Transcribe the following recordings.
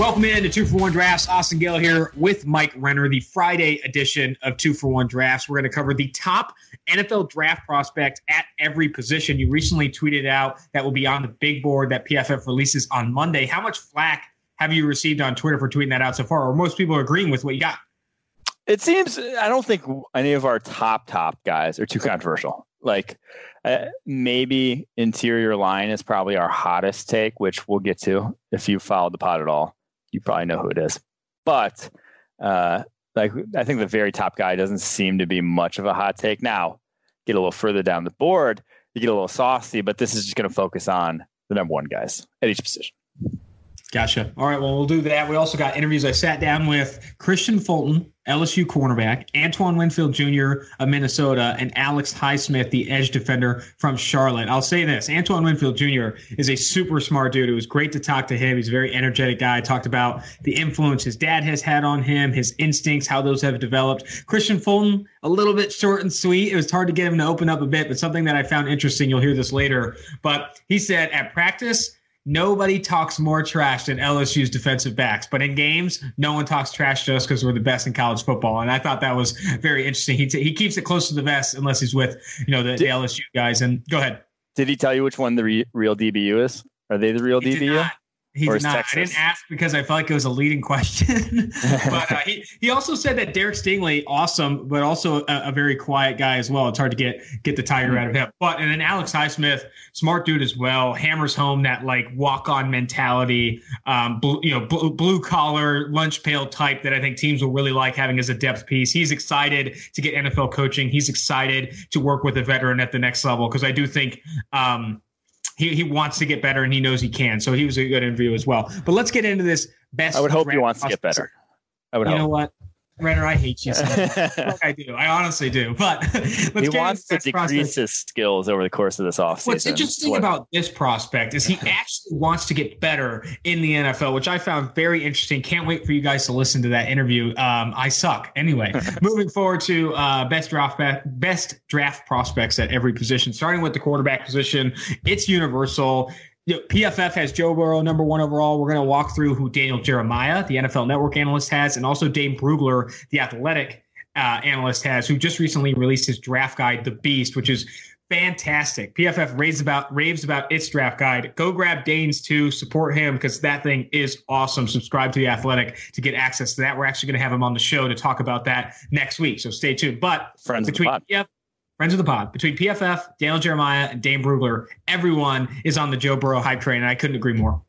Welcome in to Two for One Drafts. Austin Gayle here with Mike Renner, the Friday edition of Two for One Drafts. We're going to cover the top NFL draft prospect at every position. You recently tweeted out that will be on the big board that PFF releases on Monday. How much flack have you received on Twitter for tweeting that out so far? Or most people are agreeing with what you got? It seems I don't think any of our top top guys are too controversial. Like uh, maybe interior line is probably our hottest take, which we'll get to if you followed the pod at all you probably know who it is. But uh, like I think the very top guy doesn't seem to be much of a hot take. Now, get a little further down the board, you get a little saucy, but this is just going to focus on the number one guys at each position. Gotcha. All right. Well, we'll do that. We also got interviews. I sat down with Kristian Fulton, LSU cornerback, Antoine Winfield Jr. of Minnesota, and Alex Highsmith, the edge defender from Charlotte. I'll say this Antoine Winfield Jr. is a super smart dude. It was great to talk to him. He's a very energetic guy. Talked about the influence his dad has had on him, his instincts, how those have developed. Kristian Fulton, a little bit short and sweet. It was hard to get him to open up a bit, but something that I found interesting. You'll hear this later. But he said at practice, Nobody talks more trash than LSU's defensive backs, but in games, no one talks trash to us because we're the best in college football. And I thought that was very interesting. He, t- he keeps it close to the vest unless he's with you know the, the LSU guys. And go ahead. Did he tell you which one the re- real DBU is? Are they the real he DBU? He did not. Texas? I didn't ask because I felt like it was a leading question. but uh, he, he also said that Derek Stingley, awesome, but also a, a, very quiet guy as well. It's hard to get get the tiger out of him. But and then Alex Highsmith, smart dude as well, hammers home that like walk on mentality, um, blue, you know, blue, blue collar lunch pail type that I think teams will really like having as a depth piece. He's excited to get NFL coaching. He's excited to work with a veteran at the next level because I do think. Um, he, he wants to get better and he knows he can. So he was a good interview as well. But let's get into this best. I would hope he wants to get better. I would hope you hope. know what? Renner, I hate you. So I do. I honestly do. But he wants to decrease prospect. his skills over the course of this offseason. What's interesting what? about this prospect is he actually wants to get better in the NFL, which I found very interesting. Can't wait for you guys to listen to that interview. Um, I suck. Anyway, moving forward to uh, best draft best draft prospects at every position, starting with the quarterback position. It's universal. PFF has Joe Burrow number one overall. We're going to walk through who Daniel Jeremiah, the NFL Network analyst, has, and also Dane Brugler, the athletic uh, analyst, has, who just recently released his draft guide, The Beast, which is fantastic. PFF raves about raves about its draft guide. Go grab Dane's too. Support him because that thing is awesome. Subscribe to the Athletic to get access to that. We're actually going to have him on the show to talk about that next week. So stay tuned. But friends between PFF, friends of the pod, between PFF, Daniel Jeremiah, and Dane Brugler, everyone is on the Joe Burrow hype train, and I couldn't agree more.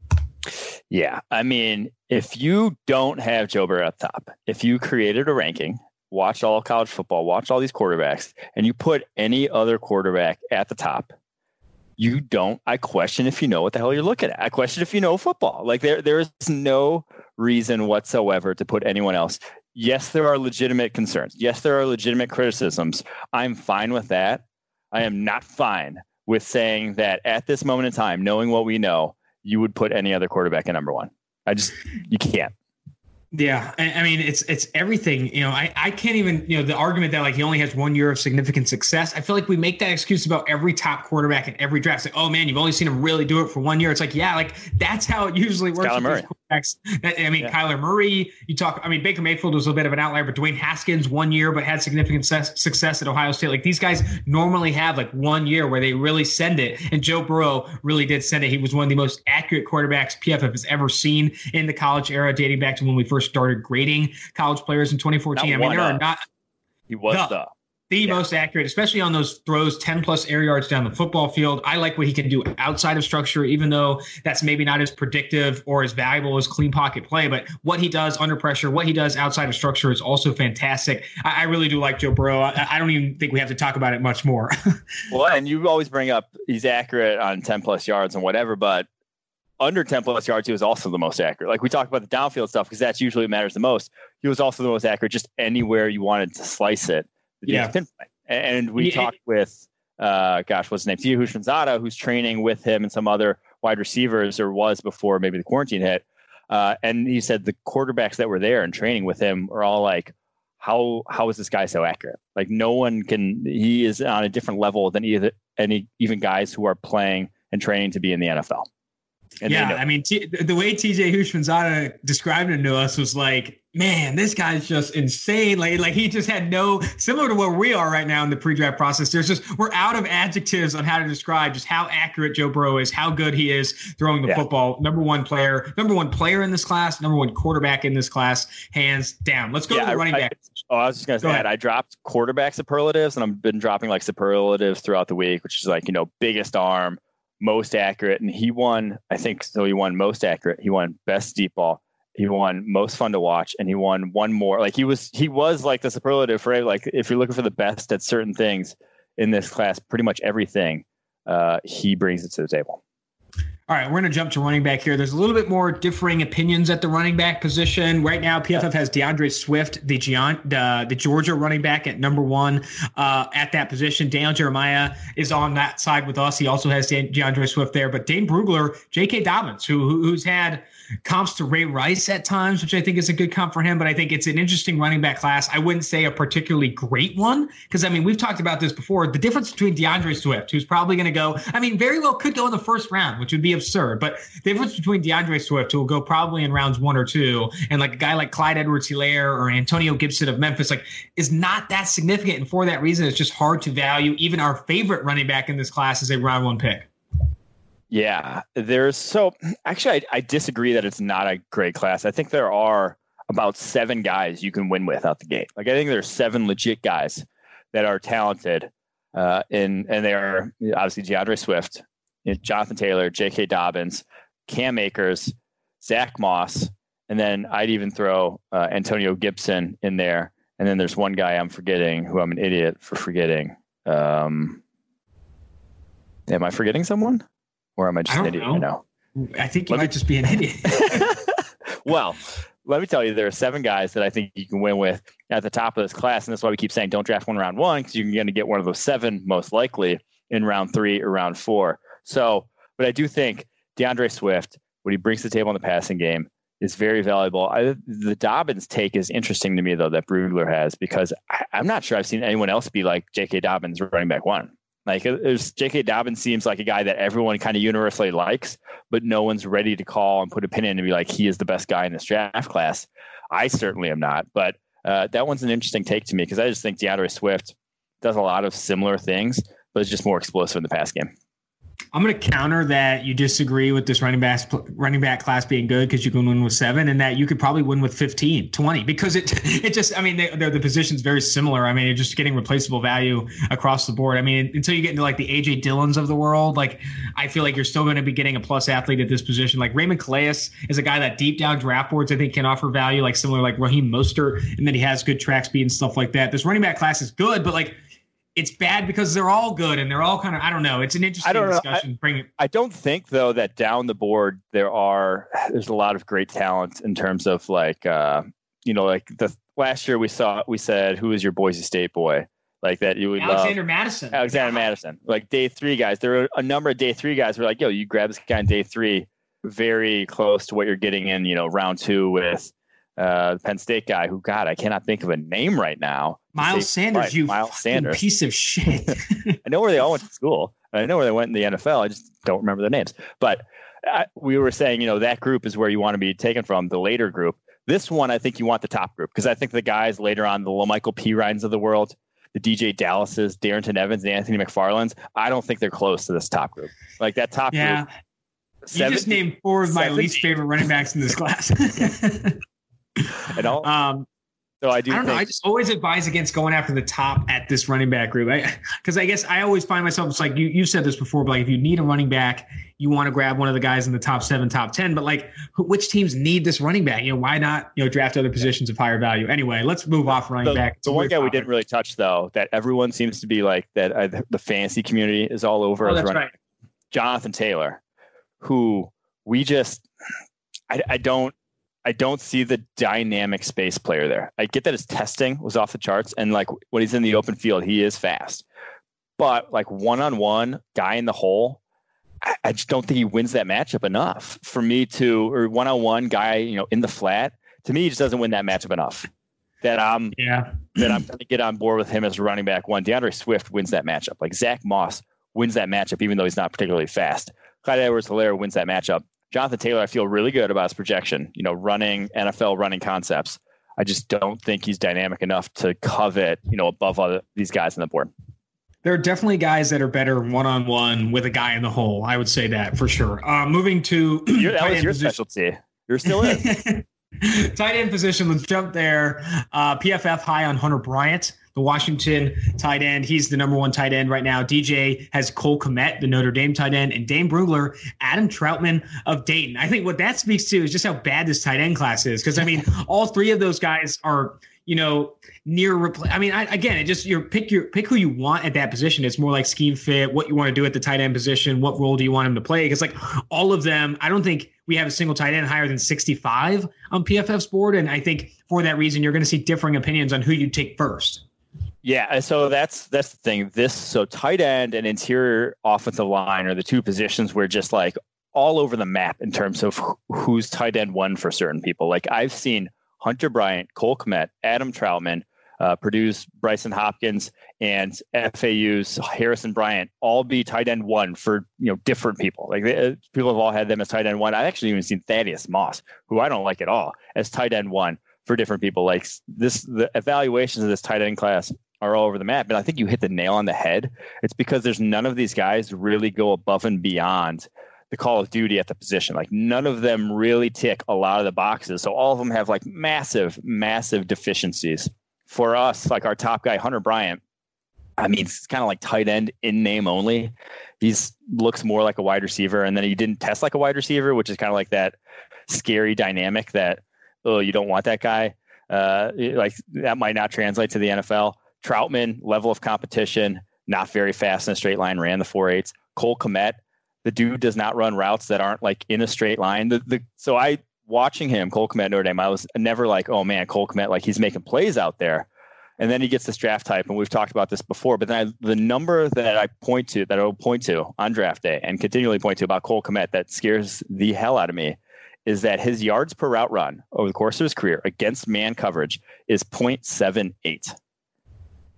Yeah. I mean, if you don't have Joe Burrow at the top, if you created a ranking, watch all college football, watch all these quarterbacks, and you put any other quarterback at the top, you don't. I question if you know what the hell you're looking at. I question if you know football. Like there, there is no reason whatsoever to put anyone else yes, there are legitimate concerns. Yes, there are legitimate criticisms. I'm fine with that. I am not fine with saying that at this moment in time, knowing what we know, you would put any other quarterback at number one. I just, you can't. Yeah, I mean it's it's everything. You know, I, I can't even you know the argument that like he only has one year of significant success. I feel like we make that excuse about every top quarterback in every draft. It's like, oh man, you've only seen him really do it for one year. It's like, yeah, like that's how it usually works. Kyler Murray. Quarterbacks. I mean, yeah. Kyler Murray. You talk. I mean, Baker Mayfield was a bit of an outlier, but Dwayne Haskins one year, but had significant success at Ohio State. Like these guys normally have like one year where they really send it, and Joe Burrow really did send it. He was one of the most accurate quarterbacks PFF has ever seen in the college era, dating back to when we first started grading college players in 2014. I mean, there are not. He was the, the the yeah. most accurate, especially on those throws 10 plus air yards down the football field. I like what he can do outside of structure, even though that's maybe not as predictive or as valuable as clean pocket play. But what he does under pressure, what he does outside of structure is also fantastic. I, I really do like Joe Burrow. I, I, don't even think we have to talk about it much more. well, and you always bring up he's accurate on 10 plus yards and whatever, but under 10 plus yards, he was also the most accurate. Like we talked about the downfield stuff because that's usually what matters the most. He was also the most accurate just anywhere you wanted to slice it. Yeah. And we yeah. talked with, uh, gosh, what's his name? TJ Houshmandzadeh, who's training with him and some other wide receivers or was before maybe the quarantine hit. Uh, and he said the quarterbacks that were there and training with him are all like, how how is this guy so accurate? Like no one can. He is on a different level than either any even guys who are playing and training to be in the NFL. And yeah, I mean, t- the way TJ Houshmandzadeh described him to us was like, man, this guy's just insane. Like, like he just had no similar to where we are right now in the pre-draft process. There's just we're out of adjectives on how to describe just how accurate Joe Burrow is, how good he is throwing the yeah. football. Number one player, number one player in this class, number one quarterback in this class, hands down. Let's go yeah, to the running back. oh, I was just gonna go say ahead. I dropped quarterback superlatives, and I've been dropping like superlatives throughout the week, which is like you know biggest arm most accurate, and he won. I think so. He won most accurate. He won best deep ball. He won most fun to watch, and he won one more. Like he was, he was like the superlative for like if you're looking for the best at certain things in this class, pretty much everything, uh, he brings it to the table. All right, we're going to jump to running back here. There's a little bit more differing opinions at the running back position. Right now, PFF has D'Andre Swift, the, Gian, the, the Georgia running back, at number one uh, at that position. Daniel Jeremiah is on that side with us. He also has D'Andre Swift there. But Dane Brugler, J.K. Dobbins, who, who's had – comps to Ray Rice at times, which I think is a good comp for him. But I think it's an interesting running back class. I wouldn't say a particularly great one because I mean we've talked about this before. The difference between D'Andre Swift, who's probably going to go, I mean, very well could go in the first round, which would be absurd. But the difference between D'Andre Swift, who will go probably in rounds one or two, and like a guy like Clyde Edwards-Helaire or Antonio Gibson of Memphis, like is not that significant. And for that reason, it's just hard to value. Even our favorite running back in this class is a round one pick. Yeah, there's so actually, I, I, disagree that it's not a great class. I think there are about seven guys you can win with out the gate. Like I think there's seven legit guys that are talented, uh, and they are obviously D'Andre Swift, Jonathan Taylor, J.K. Dobbins, Cam Akers, Zach Moss, and then I'd even throw uh, Antonio Gibson in there. And then there's one guy I'm forgetting who I'm an idiot for forgetting. Um, am I forgetting someone? Or am I just I an idiot know. know? I think you let might me, just be an idiot. well, let me tell you, there are seven guys that I think you can win with at the top of this class. And that's why we keep saying don't draft one round one because you're going to get one of those seven most likely in round three or round four. So, but I do think D'Andre Swift, what he brings to the table in the passing game, is very valuable. I, the Dobbins take is interesting to me, though, that Brugler has because I, am not sure I've seen anyone else be like J.K. Dobbins running back one. Like there's J.K. Dobbins seems like a guy that everyone kind of universally likes, but no one's ready to call and put a pin in and be like, he is the best guy in this draft class. I certainly am not, but uh, that one's an interesting take to me because I just think D'Andre Swift does a lot of similar things, but it's just more explosive in the pass game. I'm going to counter that you disagree with this running back running back class being good because you can win with seven, and that you could probably win with 15, 20 because it it just I mean they, the positions very similar. I mean you're just getting replaceable value across the board. I mean until you get into like the AJ Dillons of the world, like I feel like you're still going to be getting a plus athlete at this position. Like Raymond Calais is a guy that deep down draft boards I think can offer value, like similar like Raheem Mostert, and then he has good track speed and stuff like that. This running back class is good, but like it's bad because they're all good and they're all kind of I don't know. It's an interesting discussion. I, Bring it. I don't think though that down the board there are there's a lot of great talent in terms of like uh you know like the last year we saw we said who is your Boise State boy like that you would Alexander love. Mattison. Alexander yeah. Mattison. Like day three guys. There are a number of day three guys who are like, yo, you grab this guy on day three, very close to what you're getting in, you know, round two with uh, the Penn State guy who, God, I cannot think of a name right now. Miles Sanders, you Miles Sanders. piece of shit. I know where they all went to school. I know where they went in the NFL. I just don't remember their names. But uh, we were saying, you know, that group is where you want to be taken from, the later group. This one, I think you want the top group because I think the guys later on, the Michael Perines of the world, the DeeJay Dallases, Darrynton Evans, and Anthony McFarlands, I don't think they're close to this top group. Like that top yeah. group. You just named four of my least favorite running backs in this class. and all. Um, so I do. I don't think, know. I just always advise against going after the top at this running back group. Because I, I, guess I always find myself. It's like you you said this before, but like if you need a running back, you want to grab one of the guys in the top seven, top ten. But like, which teams need this running back? You know, why not? You know, draft other positions of higher value. Anyway, let's move off running the, back. The one guy topic. we didn't really touch though, that everyone seems to be like that. Uh, the fantasy community is all over. Oh, that's right. Jonathan Taylor, who we just, I, I don't I don't see the dynamic space player there. I get that his testing was off the charts, and like when he's in the open field, he is fast. But like one on one, guy in the hole, I, I, just don't think he wins that matchup enough for me to, or one on one guy, you know, in the flat. To me, he just doesn't win that matchup enough. That I'm, yeah, that I'm going to get on board with him as running back one. D'Andre Swift wins that matchup. Like Zach Moss wins that matchup, even though he's not particularly fast. Clyde Edwards-Helaire wins that matchup Jonathan Taylor, I feel really good about his projection. You know, running NFL running concepts. I just don't think he's dynamic enough to covet, you know, above other, these guys on the board. There are definitely guys that are better one on one with a guy in the hole. I would say that for sure. Uh, moving to that was your position. specialty. You're still in. tight end position. Let's jump there. Uh, PFF high on Hunter Bryant the Washington tight end. He's the number one tight end right now. DJ has Cole Kmet, the Notre Dame tight end, and Dane Brugler, Adam Trautman of Dayton. I think what that speaks to is just how bad this tight end class is. Because I mean, all three of those guys are you know, near repl- I mean, I, again, it just your pick your pick who you want at that position. It's more like scheme fit, what you want to do at the tight end position, what role do you want him to play? Because like all of them, I don't think we have a single tight end higher than 65 on PFF's board, and I think for that reason, you're going to see differing opinions on who you take first. Yeah, so that's that's the thing. This so tight end and interior offensive line are the two positions where just like all over the map in terms of who's tight end one for certain people. Like I've seen Hunter Bryant, Cole Kmet, Adam Trautman, uh, Purdue's Brycen Hopkins, and FAU's Harrison Bryant all be tight end one for you know different people. Like they, uh, people have all had them as tight end one. I've actually even seen Thaddeus Moss, who I don't like at all, as tight end one for different people. Like this, the evaluations of this tight end class are all over the map. And I think you hit the nail on the head. It's because there's none of these guys really go above and beyond the call of duty at the position. Like none of them really tick a lot of the boxes. So all of them have like massive, massive deficiencies. For us, like our top guy, Hunter Bryant, I mean, it's kind of like tight end in name only. He's looks more like a wide receiver, and then he didn't test like a wide receiver, which is kind of like that scary dynamic that oh, you don't want that guy. Uh, like that might not translate to the NFL. Trautman, level of competition, not very fast in a straight line, ran the four eights. Cole Kmet, the dude does not run routes that aren't like in a straight line. The, the so I watching him, Cole Kmet Notre Dame, I was never like, oh man, Cole Kmet, like he's making plays out there. And then he gets this draft type, and we've talked about this before. But then I, the number that I point to, that I will point to on draft day, and continually point to about Cole Kmet, that scares the hell out of me, is that his yards per route run over the course of his career against man coverage is 0.78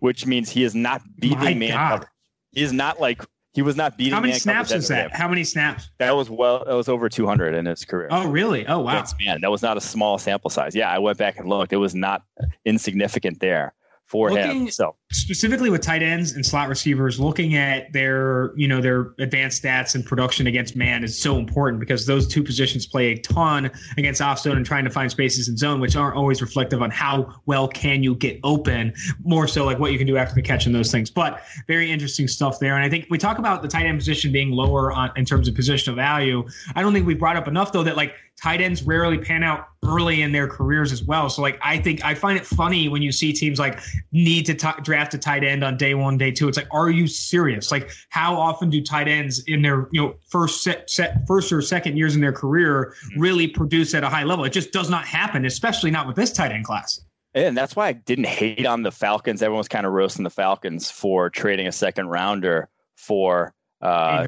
which means he is not beating My man God. coverage. He is not like he was not beating. How many snaps is that? How many snaps? That was well. That was over 200 in his career. Oh, really? Oh, wow. That's, man, that was not a small sample size. Yeah, I went back and looked. It was not insignificant there for looking, him. So specifically with tight ends and slot receivers, looking at their you know their advanced stats and production against man is so important because those two positions play a ton against off zone and trying to find spaces in zone, which aren't always reflective on how well can you get open. More so like what you can do after the catch and those things. But very interesting stuff there. And I think we talk about the tight end position being lower on, in terms of positional value. I don't think we brought up enough though that like tight ends rarely pan out early in their careers as well. So like I think I find it funny when you see teams like need to t- draft a tight end on day one, day two. It's like, are you serious? Like how often do tight ends in their you know first set, set first or second years in their career mm-hmm. really produce at a high level? It just does not happen, especially not with this tight end class. And that's why I didn't hate on the Falcons. Everyone was kind of roasting the Falcons for trading a second rounder for uh,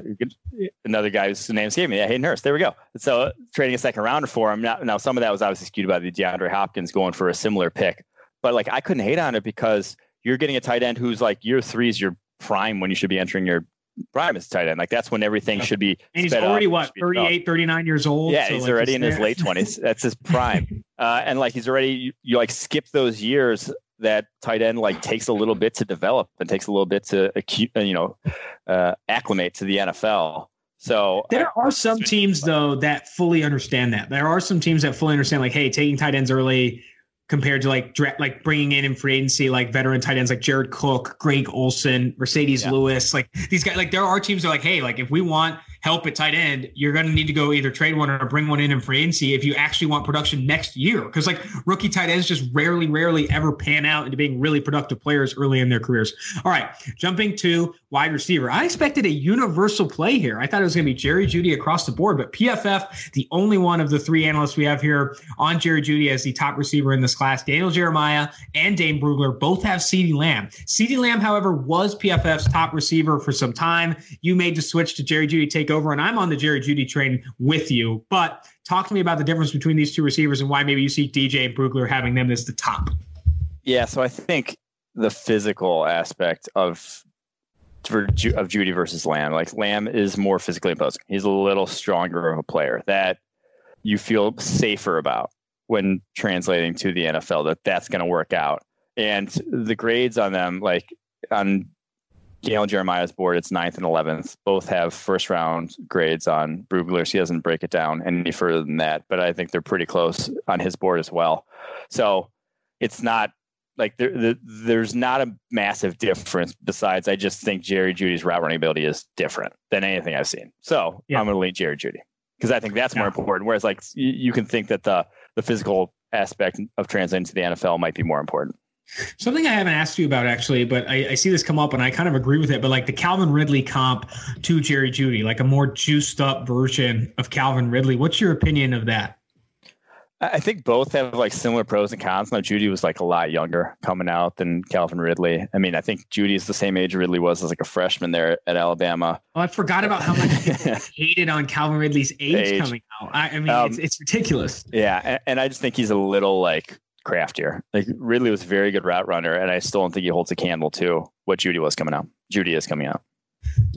another guy whose name escaped me. Yeah, Hayden Hurst. There we go. So trading a second rounder for him. Now, now some of that was obviously skewed by the DeAndre Hopkins going for a similar pick, but like I couldn't hate on it because you're getting a tight end who's like year three is your prime when you should be entering your prime as tight end. Like that's when everything should be. And he's already what 38, 39 years old. Yeah, so he's like already in his late twenties. That's his prime. uh, and like he's already you, you like skip those years that tight end like takes a little bit to develop and takes a little bit to uh, you know uh, acclimate to the NFL. So there are some teams though that fully understand that. There are some teams that fully understand like, hey, taking tight ends early compared to like like bringing in in free agency like veteran tight ends like Jared Cook, Greg Olsen, Marcedes yeah. Lewis, like these guys. Like there are teams that are like, hey, like if we want help at tight end, you're going to need to go either trade one or bring one in in free agency if you actually want production next year. Because like rookie tight ends just rarely, rarely ever pan out into being really productive players early in their careers. All right, jumping to wide receiver. I expected a universal play here. I thought it was going to be Jerry Jeudy across the board, but PFF, the only one of the three analysts we have here on Jerry Jeudy as the top receiver in this class, Daniel Jeremiah and Dane Brugler both have CeeDee Lamb. CeeDee Lamb, however, was PFF's top receiver for some time. You made the switch to Jerry Jeudy take over over, and I'm on the Jerry Jeudy train with you. But talk to me about the difference between these two receivers and why maybe you see DJ and Brugler having them as the top. Yeah, so I think the physical aspect of of Jeudy versus Lamb. Like Lamb is more physically imposing. He's a little stronger of a player that you feel safer about when translating to the NFL that that's going to work out. And the grades on them, like on Gail Jeremiah's board, it's ninth and 11th. Both have first round grades on Brugler's. He doesn't break it down any further than that, but I think they're pretty close on his board as well. So it's not like there, the, there's not a massive difference. Besides, I just think Jerry Jeudy's route running ability is different than anything I've seen. So yeah. I'm going to lean Jerry Jeudy because I think that's more important. Whereas, like you, you can think that the the physical aspect of translating to the NFL might be more important. Something I haven't asked you about actually, but I, I, see this come up and I kind of agree with it. But like the Calvin Ridley comp to Jerry Jeudy, like a more juiced up version of Calvin Ridley. What's your opinion of that? I think both have like similar pros and cons. Now, Jeudy was like a lot younger coming out than Calvin Ridley. I mean, I think Jeudy is the same age Ridley was as like a freshman there at Alabama. Oh, I forgot about how much hated on Calvin Ridley's age, age. coming out. I, I mean, um, it's, it's ridiculous. Yeah. And, and I just think he's a little like craftier. Like Ridley was a very good route runner, and I still don't think he holds a candle to what Jeudy was coming out. Jeudy is coming out.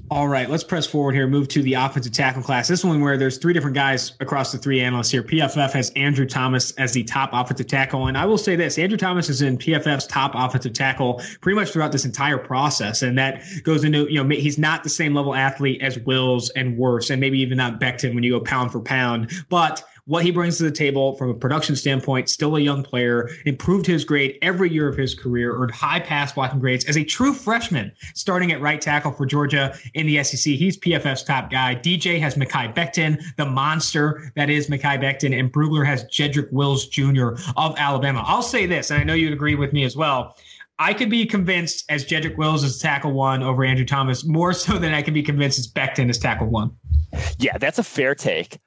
All right, let's press forward here. Move to the offensive tackle class. This one where there's three different guys across the three analysts here. PFF has Andrew Thomas as the top offensive tackle, and I will say this: Andrew Thomas is in PFF's top offensive tackle pretty much throughout this entire process, and that goes into you know he's not the same level athlete as Wills and Wirfs, and maybe even not Becton when you go pound for pound, but what he brings to the table from a production standpoint, still a young player, improved his grade every year of his career, earned high pass blocking grades as a true freshman, starting at right tackle for Georgia in the SEC. He's PFF's top guy. DJ has Mekhi Becton, the monster that is Mekhi Becton, and Brugler has Jedrick Wills Jr. of Alabama. I'll say this, and I know you'd agree with me as well. I could be convinced as Jedrick Wills as tackle one over Andrew Thomas more so than I can be convinced as Becton as tackle one. Yeah, that's a fair take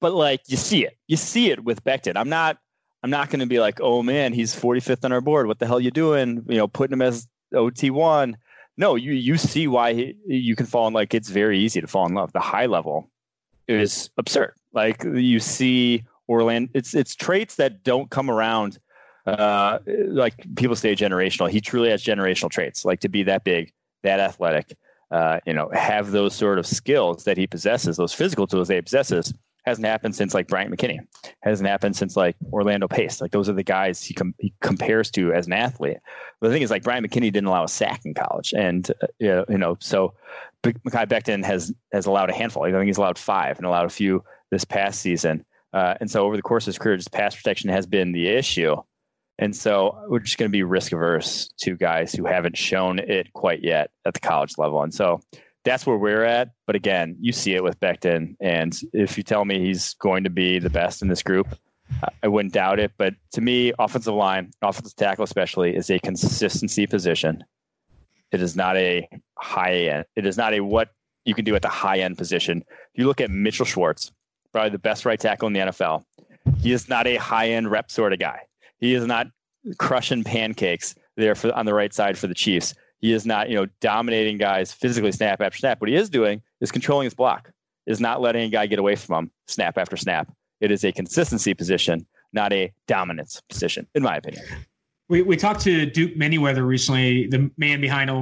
but like you see it, you see it with Becton. I'm not, I'm not going to be like, oh man, he's 45th on our board. What the hell you doing? You know, putting him as OT one. No, you you see why he, you can fall in. Like it's very easy to fall in love. The high level is absurd. Like you see Orlando, it's it's traits that don't come around. Uh, like people say generational. He truly has generational traits, like to be that big, that athletic. Uh, you know, have those sort of skills that he possesses, those physical tools that he possesses hasn't happened since like Bryant McKinnie. Hasn't happened since like Orlando Pace. Like those are the guys he, com- he compares to as an athlete. But the thing is, like Bryant McKinnie didn't allow a sack in college, and uh, you know, so Mekhi Becton has has allowed a handful. I think he's allowed five and allowed a few this past season. Uh, and so over the course of his career, just pass protection has been the issue. And so we're just going to be risk averse to guys who haven't shown it quite yet at the college level. And so that's where we're at. But again, you see it with Becton, and if you tell me he's going to be the best in this group, I wouldn't doubt it. But to me, offensive line, offensive tackle especially, is a consistency position. It is not a high end. It is not a what you can do at the high end position. If you look at Mitchell Schwartz, probably the best right tackle in the NFL, he is not a high end rep sort of guy. He is not crushing pancakes there for, on the right side for the Chiefs. He is not, you know, dominating guys physically snap after snap. What he is doing is controlling his block, is not letting a guy get away from him snap after snap. It is a consistency position, not a dominance position, in my opinion. We, we talked to Duke Manyweather recently, the man behind OL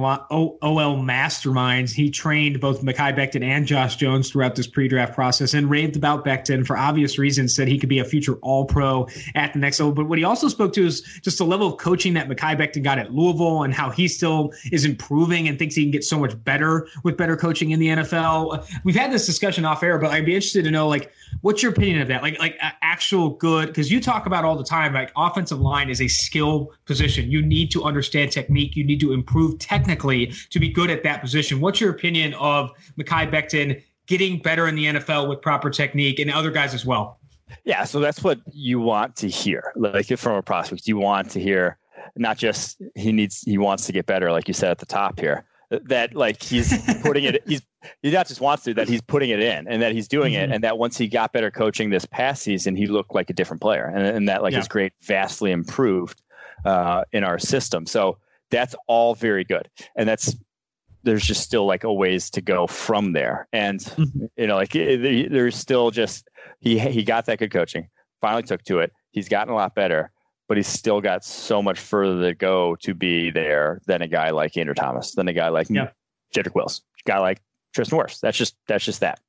Masterminds. He trained both Mekhi Becton and Josh Jones throughout this pre-draft process and raved about Becton for obvious reasons, said he could be a future all-pro at the next level. But what he also spoke to is just the level of coaching that Mekhi Becton got at Louisville and how he still is improving and thinks he can get so much better with better coaching in the NFL. We've had this discussion off air, but I'd be interested to know, like, what's your opinion of that? Like, like actual good, because you talk about all the time, like offensive line is a skill position. You need to understand technique. You need to improve technically to be good at that position. What's your opinion of Mekhi Becton getting better in the NFL with proper technique and other guys as well? Yeah, so that's what you want to hear. Like from a prospect, you want to hear not just he needs he wants to get better, like you said at the top here. That like he's putting it he's he not just wants to that he's putting it in and that he's doing mm-hmm. it and that once he got better coaching this past season he looked like a different player and, and that like yeah. his grade vastly improved uh, in our system. So that's all very good, and that's there's just still like a ways to go from there. And mm-hmm. you know, like it, there's still just he he got that good coaching, finally took to it. He's gotten a lot better, but he's still got so much further to go to be there than a guy like Andrew Thomas, than a guy like yeah. Jedrick Wills, guy like Tristan Wirfs. That's just that's just that.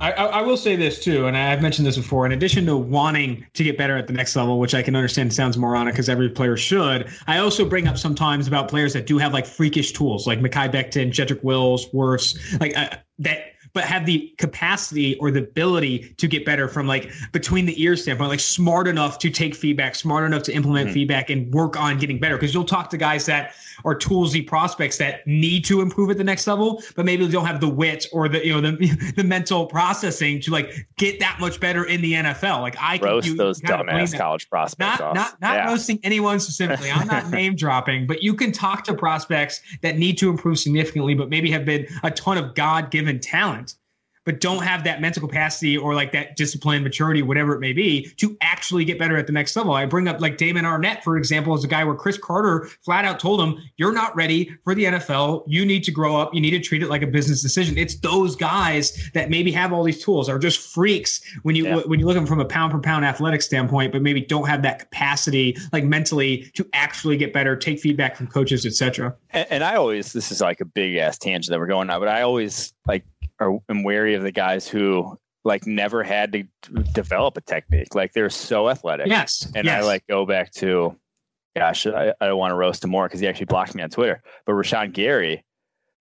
I, I, will say this too, and I've mentioned this before. In addition to wanting to get better at the next level, which I can understand sounds moronic because every player should, I also bring up sometimes about players that do have like freakish tools, like Mekhi Becton, Jedrick Wills, Wirfs, like uh, that but have the capacity or the ability to get better from like between the ears standpoint, like smart enough to take feedback, smart enough to implement mm-hmm. feedback and work on getting better. Because you'll talk to guys that are toolsy prospects that need to improve at the next level, but maybe they don't have the wit or the you know the the mental processing to like get that much better in the NFL. Like I roast you, those dumbass college prospects. Not off. not not yeah. roasting anyone specifically. I'm not name dropping, but you can talk to prospects that need to improve significantly, but maybe have been a ton of God given talent but don't have that mental capacity or like that discipline, maturity, whatever it may be, to actually get better at the next level. I bring up like Damon Arnette, for example, as a guy where Cris Carter flat out told him, You're not ready for the NFL. You need to grow up. You need to treat it like a business decision. It's those guys that maybe have all these tools are just freaks when you yeah. when you look at them from a pound per pound athletic standpoint, but maybe don't have that capacity like mentally to actually get better, take feedback from coaches, etc. And, and I always this is like a big ass tangent that we're going on, but I always like are am wary of the guys who like never had to develop a technique. Like they're so athletic. Yes. And yes. I like go back to, gosh, I, I don't want to roast him more because he actually blocked me on Twitter. But Rashan Gary,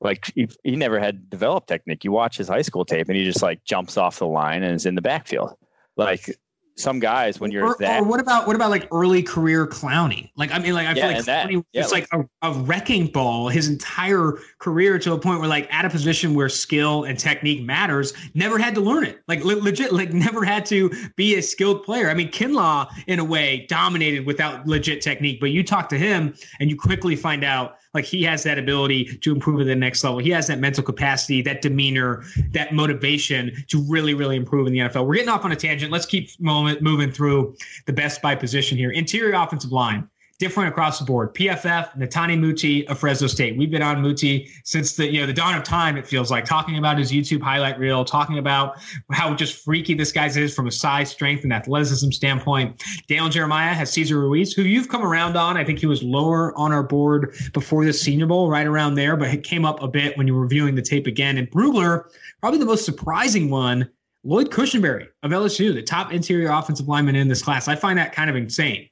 like he, he never had developed technique. You watch his high school tape and he just like jumps off the line and is in the backfield. Like some guys when you're or, that. Or what about what about like early career Clowney? Like I mean, like I yeah, feel like that, Clowney yeah, like, like a, a, wrecking ball his entire career to a point where like at a position where skill and technique matters, never had to learn it. Like le- legit, like never had to be a skilled player. I mean, Kinlaw in a way dominated without legit technique, but you talk to him and you quickly find out like he has that ability to improve at the next level. He has that mental capacity, that demeanor, that motivation to really, really improve in the NFL. We're getting off on a tangent. Let's keep moment moving through the best by position here. Interior offensive line different across the board. PFF, Netane Muti of Fresno State. We've been on Muti since the you know the dawn of time. It feels like talking about his YouTube highlight reel, talking about how just freaky this guy is from a size, strength, and athleticism standpoint. Daniel Jeremiah has Cesar Ruiz, who you've come around on. I think he was lower on our board before the Senior Bowl, right around there, but it came up a bit when you were reviewing the tape again. And Brugler, probably the most surprising one. Lloyd Cushenberry of LSU, the top interior offensive lineman in this class. I find that kind of insane.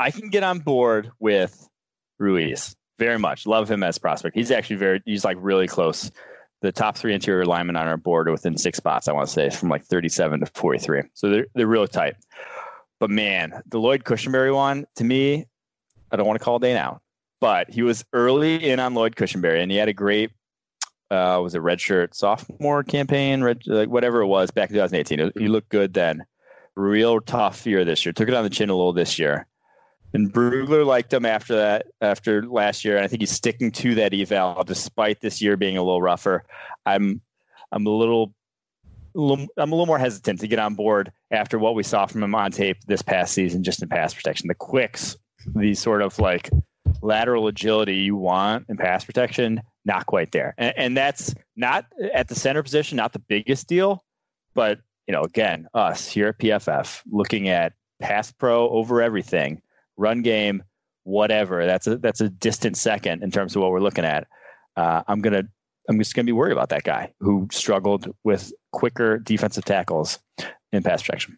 I can get on board with Ruiz very much. Love him as prospect. He's actually very he's like really close. The top three interior linemen on our board are within six spots. I want to say from like 37 to 43. So they're they're real tight. But man, the Lloyd Cushenberry one to me, I don't want to call day now, but he was early in on Lloyd Cushenberry, and he had a great uh, was a redshirt sophomore campaign, red, like whatever it was back in 2018. He looked good then. Real tough year this year. Took it on the chin a little this year. And Brugler liked him after that, after last year, and I think he's sticking to that eval despite this year being a little rougher. I'm, I'm a little, I'm a little more hesitant to get on board after what we saw from him on tape this past season, just in pass protection. The quicks, these sort of like lateral agility you want in pass protection, not quite there. And, and that's not at the center position, not the biggest deal, but you know, again, us here at PFF looking at pass pro over everything run game, whatever. That's a that's a distant second in terms of what we're looking at. Uh, I'm gonna I'm just gonna be worried about that guy who struggled with quicker defensive tackles in pass protection.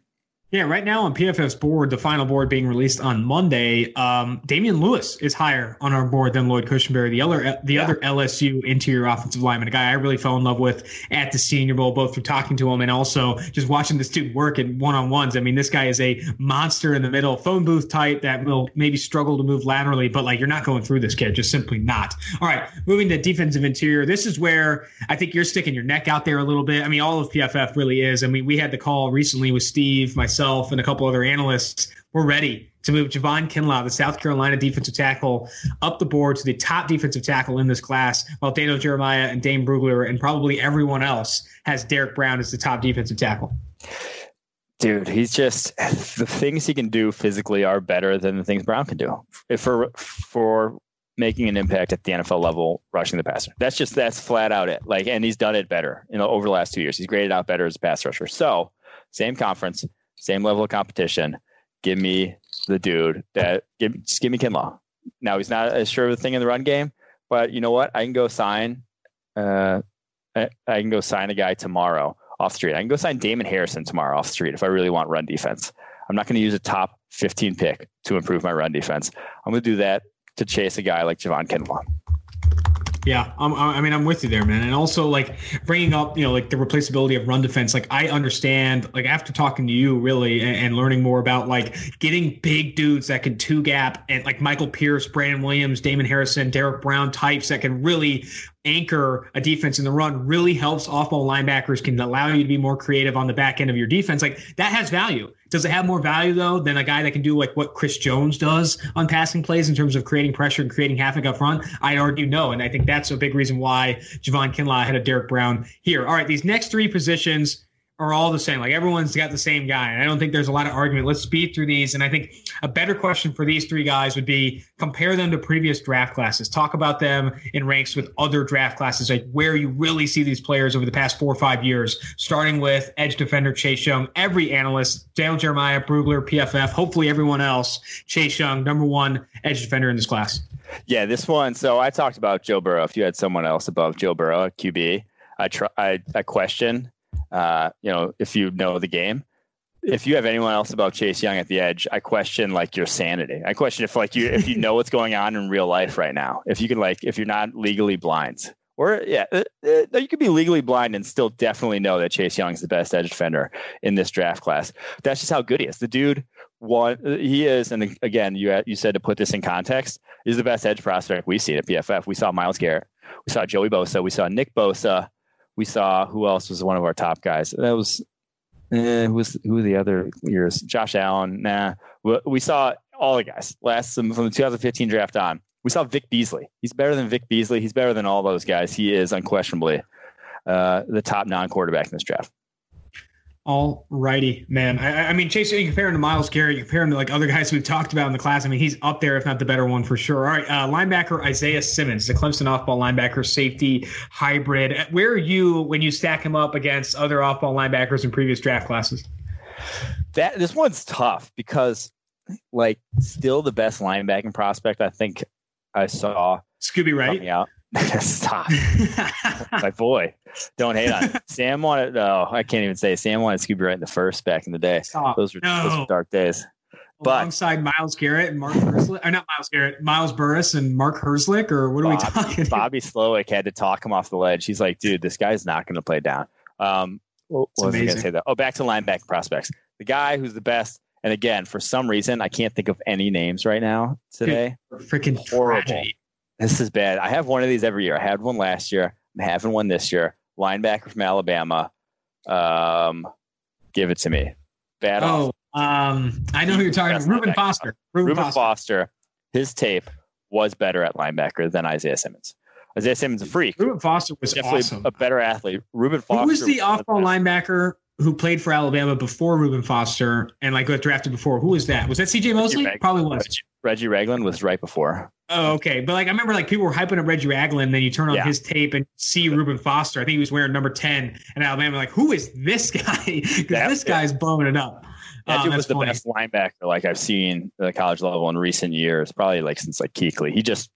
Yeah, right now on PFF's board, the final board being released on Monday, um, Damien Lewis is higher on our board than Lloyd Cushenberry, the other the yeah. other LSU interior offensive lineman, a guy I really fell in love with at the Senior Bowl, both through talking to him and also just watching this dude work in one on ones. I mean, this guy is a monster in the middle, phone booth type that will maybe struggle to move laterally, but like you're not going through this kid, just simply not. All right, moving to defensive interior. This is where I think you're sticking your neck out there a little bit. I mean, all of PFF really is. I mean, we had the call recently with Steve, myself myself and a couple other analysts were ready to move Javon Kinlaw, the South Carolina defensive tackle, up the board to the top defensive tackle in this class, while Daniel Jeremiah and Dane Brugler and probably everyone else has Derrick Brown as the top defensive tackle. Dude, he's just the things he can do physically are better than the things Brown can do for for making an impact at the NFL level, rushing the passer. That's just that's flat out it. Like, and he's done it better. You know, over the last two years, he's graded out better as a pass rusher. So same conference, same level of competition. Give me the dude that give just give me Kinlaw. Now he's not as sure of the thing in the run game, but you know what? I can go sign uh, I, I can go sign a guy tomorrow off street. I can go sign Damon Harrison tomorrow off street if I really want run defense. I'm not going to use a top 15 pick to improve my run defense. I'm going to do that to chase a guy like Javon Kinlaw. Yeah, I'm, I mean, I'm with you there, man. And also, like bringing up, you know, like the replaceability of run defense. Like I understand, like after talking to you, really, and, and learning more about like getting big dudes that can two gap and like Michael Pierce, Brandon Williams, Damon Harrison, Derrick Brown types that can really anchor a defense in the run really helps off ball linebackers can allow you to be more creative on the back end of your defense. Like that has value. Does it have more value though than a guy that can do like what Chris Jones does on passing plays in terms of creating pressure and creating havoc up front? I'd argue no. And I think that's a big reason why Javon Kinlaw had a Derrick Brown here. All right, these next three positions are all the same. Like everyone's got the same guy. And I don't think there's a lot of argument. Let's speed through these. And I think a better question for these three guys would be compare them to previous draft classes. Talk about them in ranks with other draft classes, like where you really see these players over the past four or five years, starting with edge defender Chase Young. Every analyst, Dale Jeremiah, Brugler, PFF, hopefully everyone else, Chase Young, number one edge defender in this class. Yeah, this one. So I talked about Joe Burrow. If you had someone else above Joe Burrow, QB, I try. I, I question uh, you know, if you know the game. If you have anyone else about Chase Young at the edge, I question like your sanity. I question if like you if you know what's going on in real life right now. If you can like if you're not legally blind. Or yeah, uh, uh, you could be legally blind and still definitely know that Chase Young is the best edge defender in this draft class. That's just how good he is. The dude one he is, and again, you you said to put this in context, is the best edge prospect we've seen at PFF. We saw Myles Garrett, we saw Joey Bosa, we saw Nick Bosa, we saw who else was one of our top guys. That was eh, who was who were the other years? Josh Allen. Nah, we saw all the guys last from the 2015 draft on. We saw Vic Beasley. He's better than Vic Beasley. He's better than all those guys. He is unquestionably uh, the top non-quarterback in this draft. All righty, man. I, I, mean, Chase, you compare him to Myles Garrett, you compare him to like other guys we've talked about in the class. I mean, he's up there, if not the better one for sure. All right, uh, linebacker Isaiah Simmons, the Clemson off-ball linebacker, safety hybrid. Where are you when you stack him up against other off-ball linebackers in previous draft classes? That this one's tough because, like, still the best linebacking prospect I think I saw. Scooby Wright. Out. Stop. My boy. Don't hate on it. Sam wanted, oh, I can't even say. Sam wanted Scooby Wright in the first back in the day. Stop. Those were, no. those were dark days. But, Alongside Myles Garrett and Mark Herzlich, or not Myles Garrett, Miles Burris and Mark Herzlich, or what are Bob, we talking? Bobby Slowik had to talk him off the ledge. He's like, dude, this guy's not going to play down. Um, what was I going to say that? Oh, back to linebacker prospects. The guy who's the best, and again, for some reason, I can't think of any names right now today. Freaking horrible. Tragedy. This is bad. I have one of these every year. I had one last year. I'm having one this year. Linebacker from Alabama. Um, give it to me. Bad. Oh, um, I know who you're talking about. Reuben Foster. Reuben, Foster. Foster. His tape was better at linebacker than Isaiah Simmons. Isaiah Simmons a freak. Reuben Foster was Definitely awesome. a better athlete. Reuben Foster. Who was the off-ball linebacker who played for Alabama before Reuben Foster and like got drafted before? Who was that? Was that C.J. Mosley? Probably was. Reggie, Reggie Ragland was right before. Oh, okay. But like I remember like people were hyping up Reggie Ragland, then you turn on yeah. his tape and see Reuben Foster. I think he was wearing number 10 in Alabama. Like, who is this guy? Because this guy's blowing it up. That um, dude was the funny. best linebacker like I've seen at the college level in recent years, probably like since like Kuechly. He just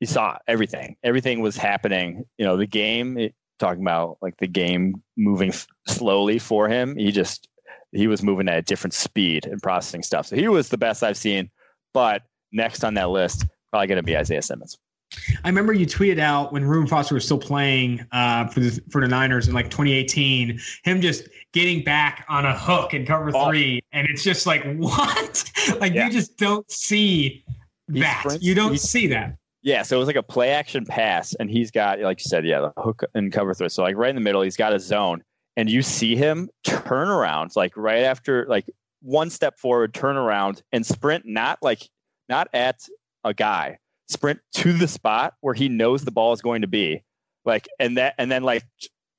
he saw everything. Everything was happening. You know, the game it, talking about like the game moving f- slowly for him. He just he was moving at a different speed and processing stuff. So he was the best I've seen. But next on that list, probably going to be Isaiah Simmons. I remember you tweeted out when Reuben Foster was still playing uh, for the for the Niners in like 2018, him just getting back on a hook in cover oh. three, and it's just like what? like yeah. you just don't see that. Sprints, you don't see that. Yeah, so it was like a play action pass, and he's got like you said, yeah, the hook and cover three. So like right in the middle, he's got a zone, and you see him turn around like right after like one step forward, turn around, and sprint not like not at a guy, sprint to the spot where he knows the ball is going to be. Like and that and then like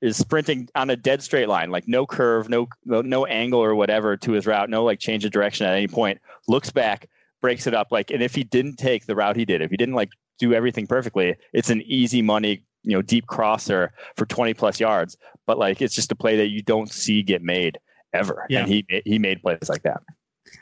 is sprinting on a dead straight line, like no curve, no no angle or whatever to his route, no like change of direction at any point. Looks back, breaks it up like and if he didn't take the route he did, if he didn't like do everything perfectly, it's an easy money, you know, deep crosser for 20 plus yards, but like it's just a play that you don't see get made ever. Yeah. And he he made plays like that.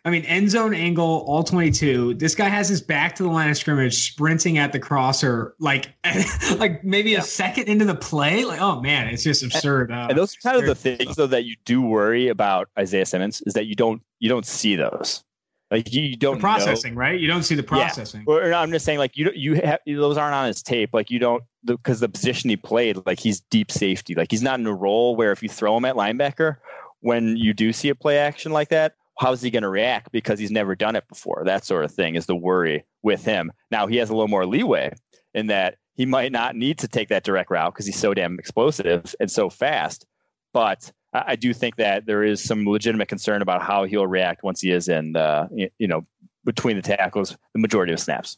I mean, end zone angle, all 22. This guy has his back to the line of scrimmage, sprinting at the crosser, like, like maybe yeah. a second into the play. Like, oh man, it's just absurd. Uh, and those are kind of the things though that you do worry about Isaiah Simmons is that you don't you don't see those. Like you, don't the processing, know. right? You don't see the processing. Yeah. Or, I'm just saying, like you, you have those aren't on his tape. Like you don't because the, the position he played, like he's deep safety. Like he's not in a role where if you throw him at linebacker, when you do see a play action like that, how's he going to react because he's never done it before? That sort of thing is the worry with him. Now he has a little more leeway in that he might not need to take that direct route because he's so damn explosive and so fast. But I do think that there is some legitimate concern about how he'll react once he is in the you know between the tackles the majority of snaps.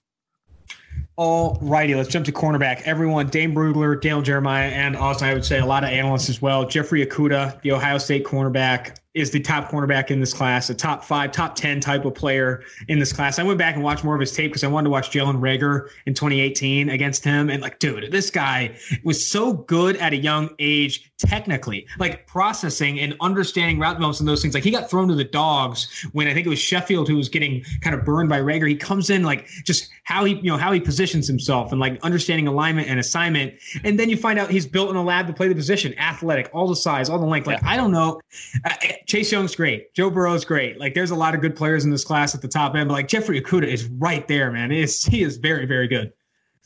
All righty, let's jump to cornerback. Everyone, Dane Brugler, Daniel Jeremiah, and also I would say a lot of analysts as well. Jeffrey Okudah, the Ohio State cornerback, is the top cornerback in this class, a top five, top 10 type of player in this class. I went back and watched more of his tape because I wanted to watch Jalen Reagor in 2018 against him. And like, dude, this guy was so good at a young age, technically, like processing and understanding route developments and those things. Like he got thrown to the dogs when I think it was Sheffield who was getting kind of burned by Reagor. He comes in like just how he, you know, how he positions himself and like understanding alignment and assignment. And then you find out he's built in a lab to play the position, athletic, all the size, all the length. Like. I don't know. Uh, Chase Young's great. Joe Burrow's great. Like there's a lot of good players in this class at the top end, but like Jeffrey Okudah is right there, man. Is he is very, very good.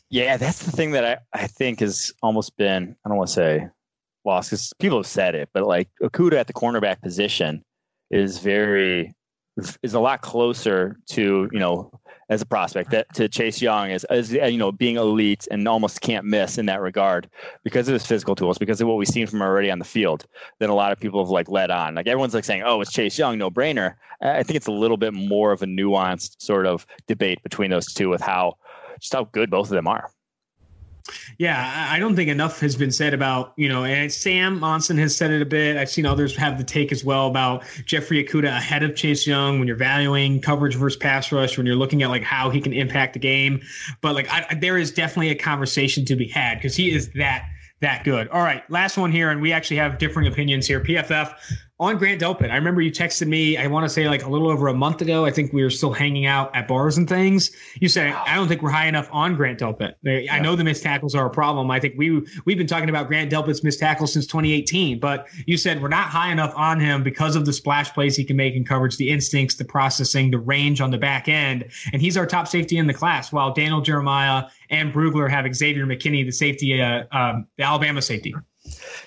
Yeah, that's the thing that I, I think has almost been, I don't want to say lost because people have said it, but like Okudah at the cornerback position is very is a lot closer to, you know, as a prospect that to Chase Young as, as uh, you know being elite and almost can't miss in that regard because of his physical tools because of what we've seen from already on the field then a lot of people have like led on. Like everyone's like saying oh it's Chase Young no brainer I think it's a little bit more of a nuanced sort of debate between those two with how just how good both of them are yeah, I don't think enough has been said about, you know, and Sam Monson has said it a bit. I've seen others have the take as well about Jeffrey Okudah ahead of Chase Young when you're valuing coverage versus pass rush, when you're looking at like how he can impact the game. But like, I, there is definitely a conversation to be had because he is that that good. All right, last one here, and we actually have differing opinions here. PFF on Grant Delpit. I remember you texted me, I want to say like a little over a month ago. I think we were still hanging out at bars and things. You said, I don't think we're high enough on Grant Delpit. I know the missed tackles are a problem. I think we, we've been talking about Grant Delpit's missed tackles since 2018, but you said we're not high enough on him because of the splash plays he can make in coverage, the instincts, the processing, the range on the back end. And he's our top safety in the class, while Daniel Jeremiah and Brugler have Xavier McKinney, the safety, uh, um, the Alabama safety.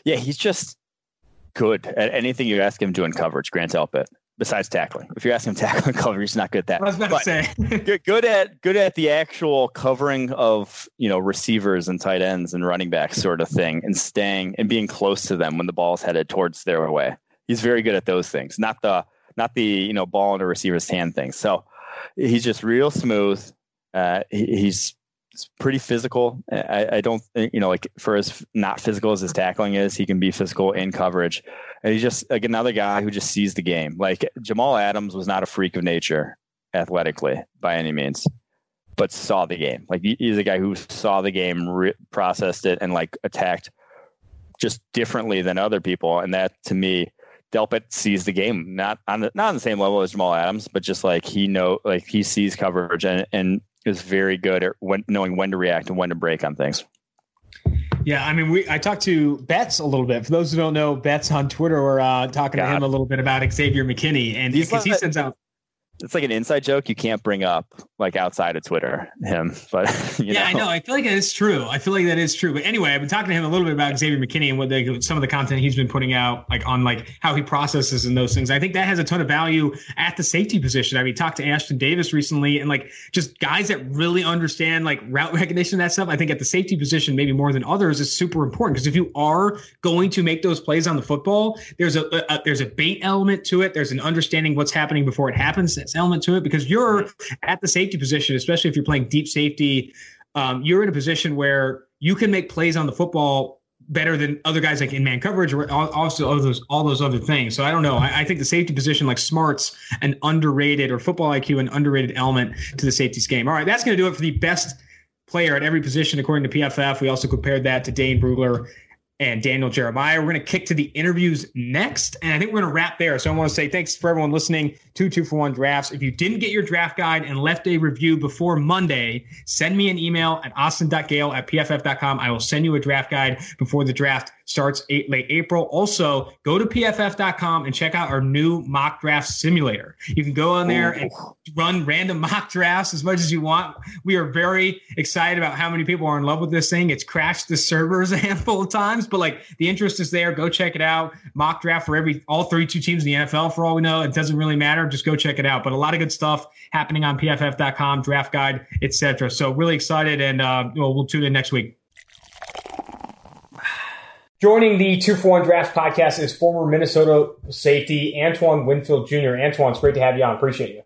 Yeah, he's just good at anything you ask him to in coverage. Grant Delpit, besides tackling. If you're asking him tackling coverage, he's not good at that. I was about but to say good, good at good at the actual covering of you know receivers and tight ends and running backs sort of thing, and staying and being close to them when the ball's headed towards their way. He's very good at those things, not the not the you know ball in a receiver's hand thing. So he's just real smooth. Uh, he, he's pretty physical. I, I, don't, you know, like for as not physical as his tackling is, he can be physical in coverage. And he's just like another guy who just sees the game. Like Jamal Adams was not a freak of nature athletically by any means, but saw the game. Like he's a guy who saw the game, re- processed it, and like attacked just differently than other people. And that to me, Delpit sees the game not on the not on the same level as Jamal Adams, but just like he know like he sees coverage and and is very good at when, knowing when to react and when to break on things. Yeah, I mean, we I talked to Betts a little bit. For those who don't know, Betts on Twitter were uh, talking God. to him a little bit about Xavier McKinney, and because he sends out it's like an inside joke you can't bring up like outside of Twitter him. But yeah, know. I know. I feel like it is true. I feel like that is true. But anyway, I've been talking to him a little bit about Xavier McKinney and what they, some of the content he's been putting out, like on like how he processes and those things. I think that has a ton of value at the safety position. I mean, talked to Ashtyn Davis recently, and like just guys that really understand like route recognition that stuff. I think at the safety position, maybe more than others, is super important because if you are going to make those plays on the football, there's a, a there's a bait element to it. There's an understanding what's happening before it happens. Element to it because you're at the safety position, especially if you're playing deep safety. Um, you're in a position where you can make plays on the football better than other guys like in man coverage or also all those all those other things. So I don't know. I, I, think the safety position like smarts an underrated or football IQ an underrated element to the safety game. All right, that's going to do it for the best player at every position according to PFF. We also compared that to Dane Brugler and Daniel Jeremiah. We're going to kick to the interviews next, and I think we're going to wrap there. So I want to say thanks for everyone listening to Two for One Drafts. If you didn't get your draft guide and left a review before Monday, send me an email at austin.gayle at pff.com. I will send you a draft guide before the draft starts eight, late April. Also, go to pff.com and check out our new mock draft simulator. You can go on there and run random mock drafts as much as you want. We are very excited about how many people are in love with this thing. It's crashed the servers a handful of times, but like the interest is there. Go check it out. Mock draft for every all 32 teams in the NFL for all we know. It doesn't really matter. Just go check it out. But a lot of good stuff happening on pff.com, draft guide, etc. So really excited and uh, we'll, we'll tune in next week. Joining the Two for One Drafts podcast is former Minnesota safety Antoine Winfield Jr. Antoine, it's great to have you on. Appreciate you.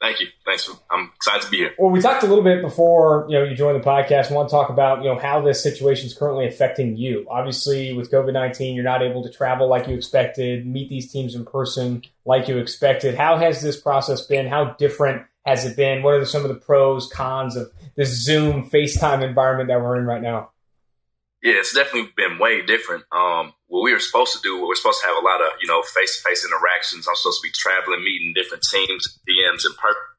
Thank you. Thanks. I'm excited to be here. Well, we talked a little bit before you know you joined the podcast. I want to talk about you know how this situation is currently affecting you. Obviously, with COVID nineteen, you're not able to travel like you expected, meet these teams in person like you expected. How has this process been? How different has it been? What are some of the pros, cons of this Zoom, FaceTime environment that we're in right now? Yeah, it's definitely been way different. Um, what we were supposed to do, we're supposed to have a lot of, you know, face to face interactions. I'm supposed to be traveling, meeting different teams, DMs in person.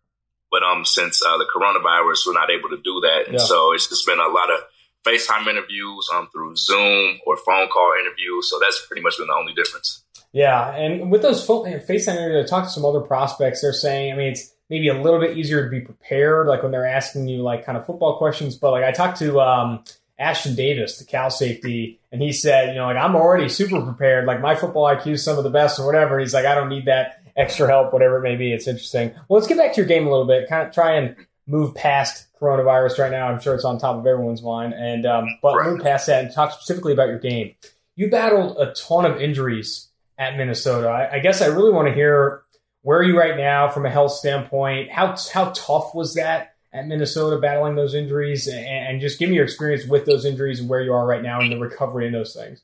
But um, since uh, the coronavirus, we're not able to do that. And yeah. so it's just been a lot of FaceTime interviews um, through Zoom or phone call interviews. So that's pretty much been the only difference. Yeah. And with those FaceTime interviews, I talked to some other prospects. They're saying, I mean, it's maybe a little bit easier to be prepared, like when they're asking you like kind of football questions. But like I talked to, um, Ashtyn Davis, the Cal safety, and he said, you know, like I'm already super prepared. Like my football IQ is some of the best or whatever. He's like, I don't need that extra help, whatever it may be. It's interesting. Well, let's get back to your game a little bit. Kind of try and move past coronavirus right now. I'm sure it's on top of everyone's mind. And um, but right. move past that and talk specifically about your game. You battled a ton of injuries at Minnesota. I, I guess I really want to hear where are you right now from a health standpoint. How how tough was that? At Minnesota battling those injuries and, and, just give me your experience with those injuries and where you are right now in the recovery and those things.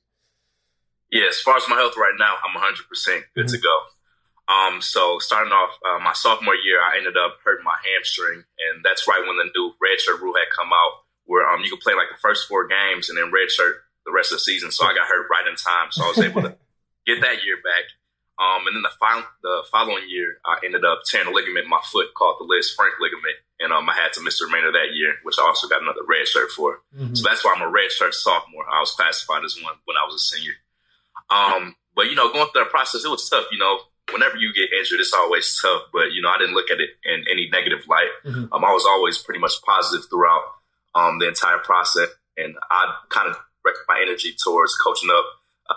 Yeah, as far as my health right now, I'm 100% good mm-hmm. to go. Um, so starting off uh, my sophomore year, I ended up hurting my hamstring, and that's right when the new redshirt rule had come out, where um, you could play like the first four games and then redshirt the rest of the season. So I got hurt right in time, so I was able to get that year back. Um, and then the, final, the following year, I ended up tearing a ligament in my foot called the Lisfranc ligament and um, I had to miss the remainder of that year, which I also got another red shirt for. Mm-hmm. So that's why I'm a red shirt sophomore. I was classified as one when I was a senior. Um, but you know, going through that process, it was tough. You know, whenever you get injured, it's always tough. But you know, I didn't look at it in any negative light. Mm-hmm. Um, I was always pretty much positive throughout um, the entire process, and I kind of directed my energy towards coaching up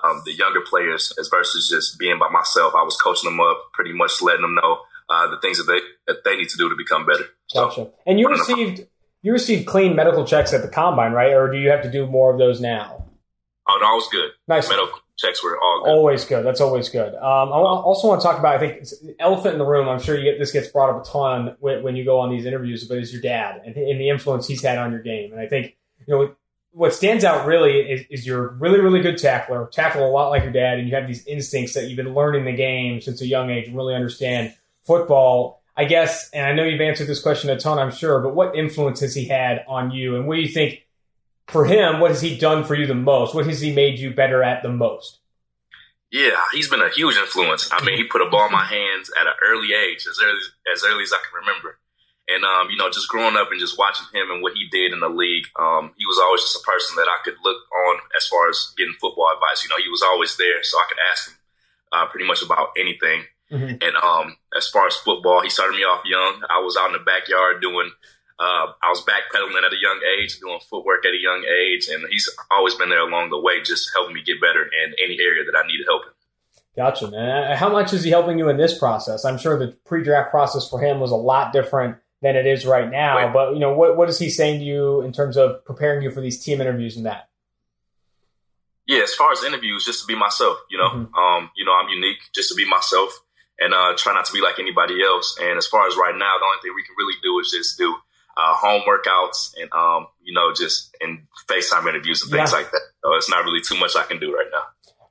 um, the younger players as versus just being by myself. I was coaching them up, pretty much letting them know uh, the things that they that they need to do to become better. Gotcha. So, and you received you received clean medical checks at the combine, right? Or do you have to do more of those now? Oh, no, was good. Nice. Medical checks were all good. Always good. That's always good. Um, I also want to talk about. I think elephant in the room. I'm sure you get this gets brought up a ton when, when you go on these interviews, but is your dad and, and the influence he's had on your game. And I think you know what stands out really is, is, you're really, really good tackler, tackle a lot like your dad, and you have these instincts that you've been learning the game since a young age and really understand football. I guess, and I know you've answered this question a ton, I'm sure, but what influence has he had on you? And what do you think for him, what has he done for you the most? What has he made you better at the most? Yeah, he's been a huge influence. I mean, he put a ball in my hands at an early age, as early as early as I can remember. And um, you know, just growing up and just watching him and what he did in the league, um, he was always just a person that I could look on as far as getting football advice. You know, he was always there, so I could ask him uh, pretty much about anything. Mm-hmm. And um, as far as football, he started me off young. I was out in the backyard doing. Uh, I was backpedaling at a young age, doing footwork at a young age, and he's always been there along the way, just helping me get better in any area that I needed help in. Gotcha, man. How much is he helping you in this process? I'm sure the pre-draft process for him was a lot different than it is right now. Right. But you know, what what is he saying to you in terms of preparing you for these team interviews and that? Yeah, as far as interviews, just to be myself. You know, mm-hmm. um, you know, I'm unique. Just to be myself and uh, try not to be like anybody else. And as far as right now, the only thing we can really do is just do uh, home workouts and um, you know just and FaceTime interviews and things yeah. like that. So it's not really too much I can do right now.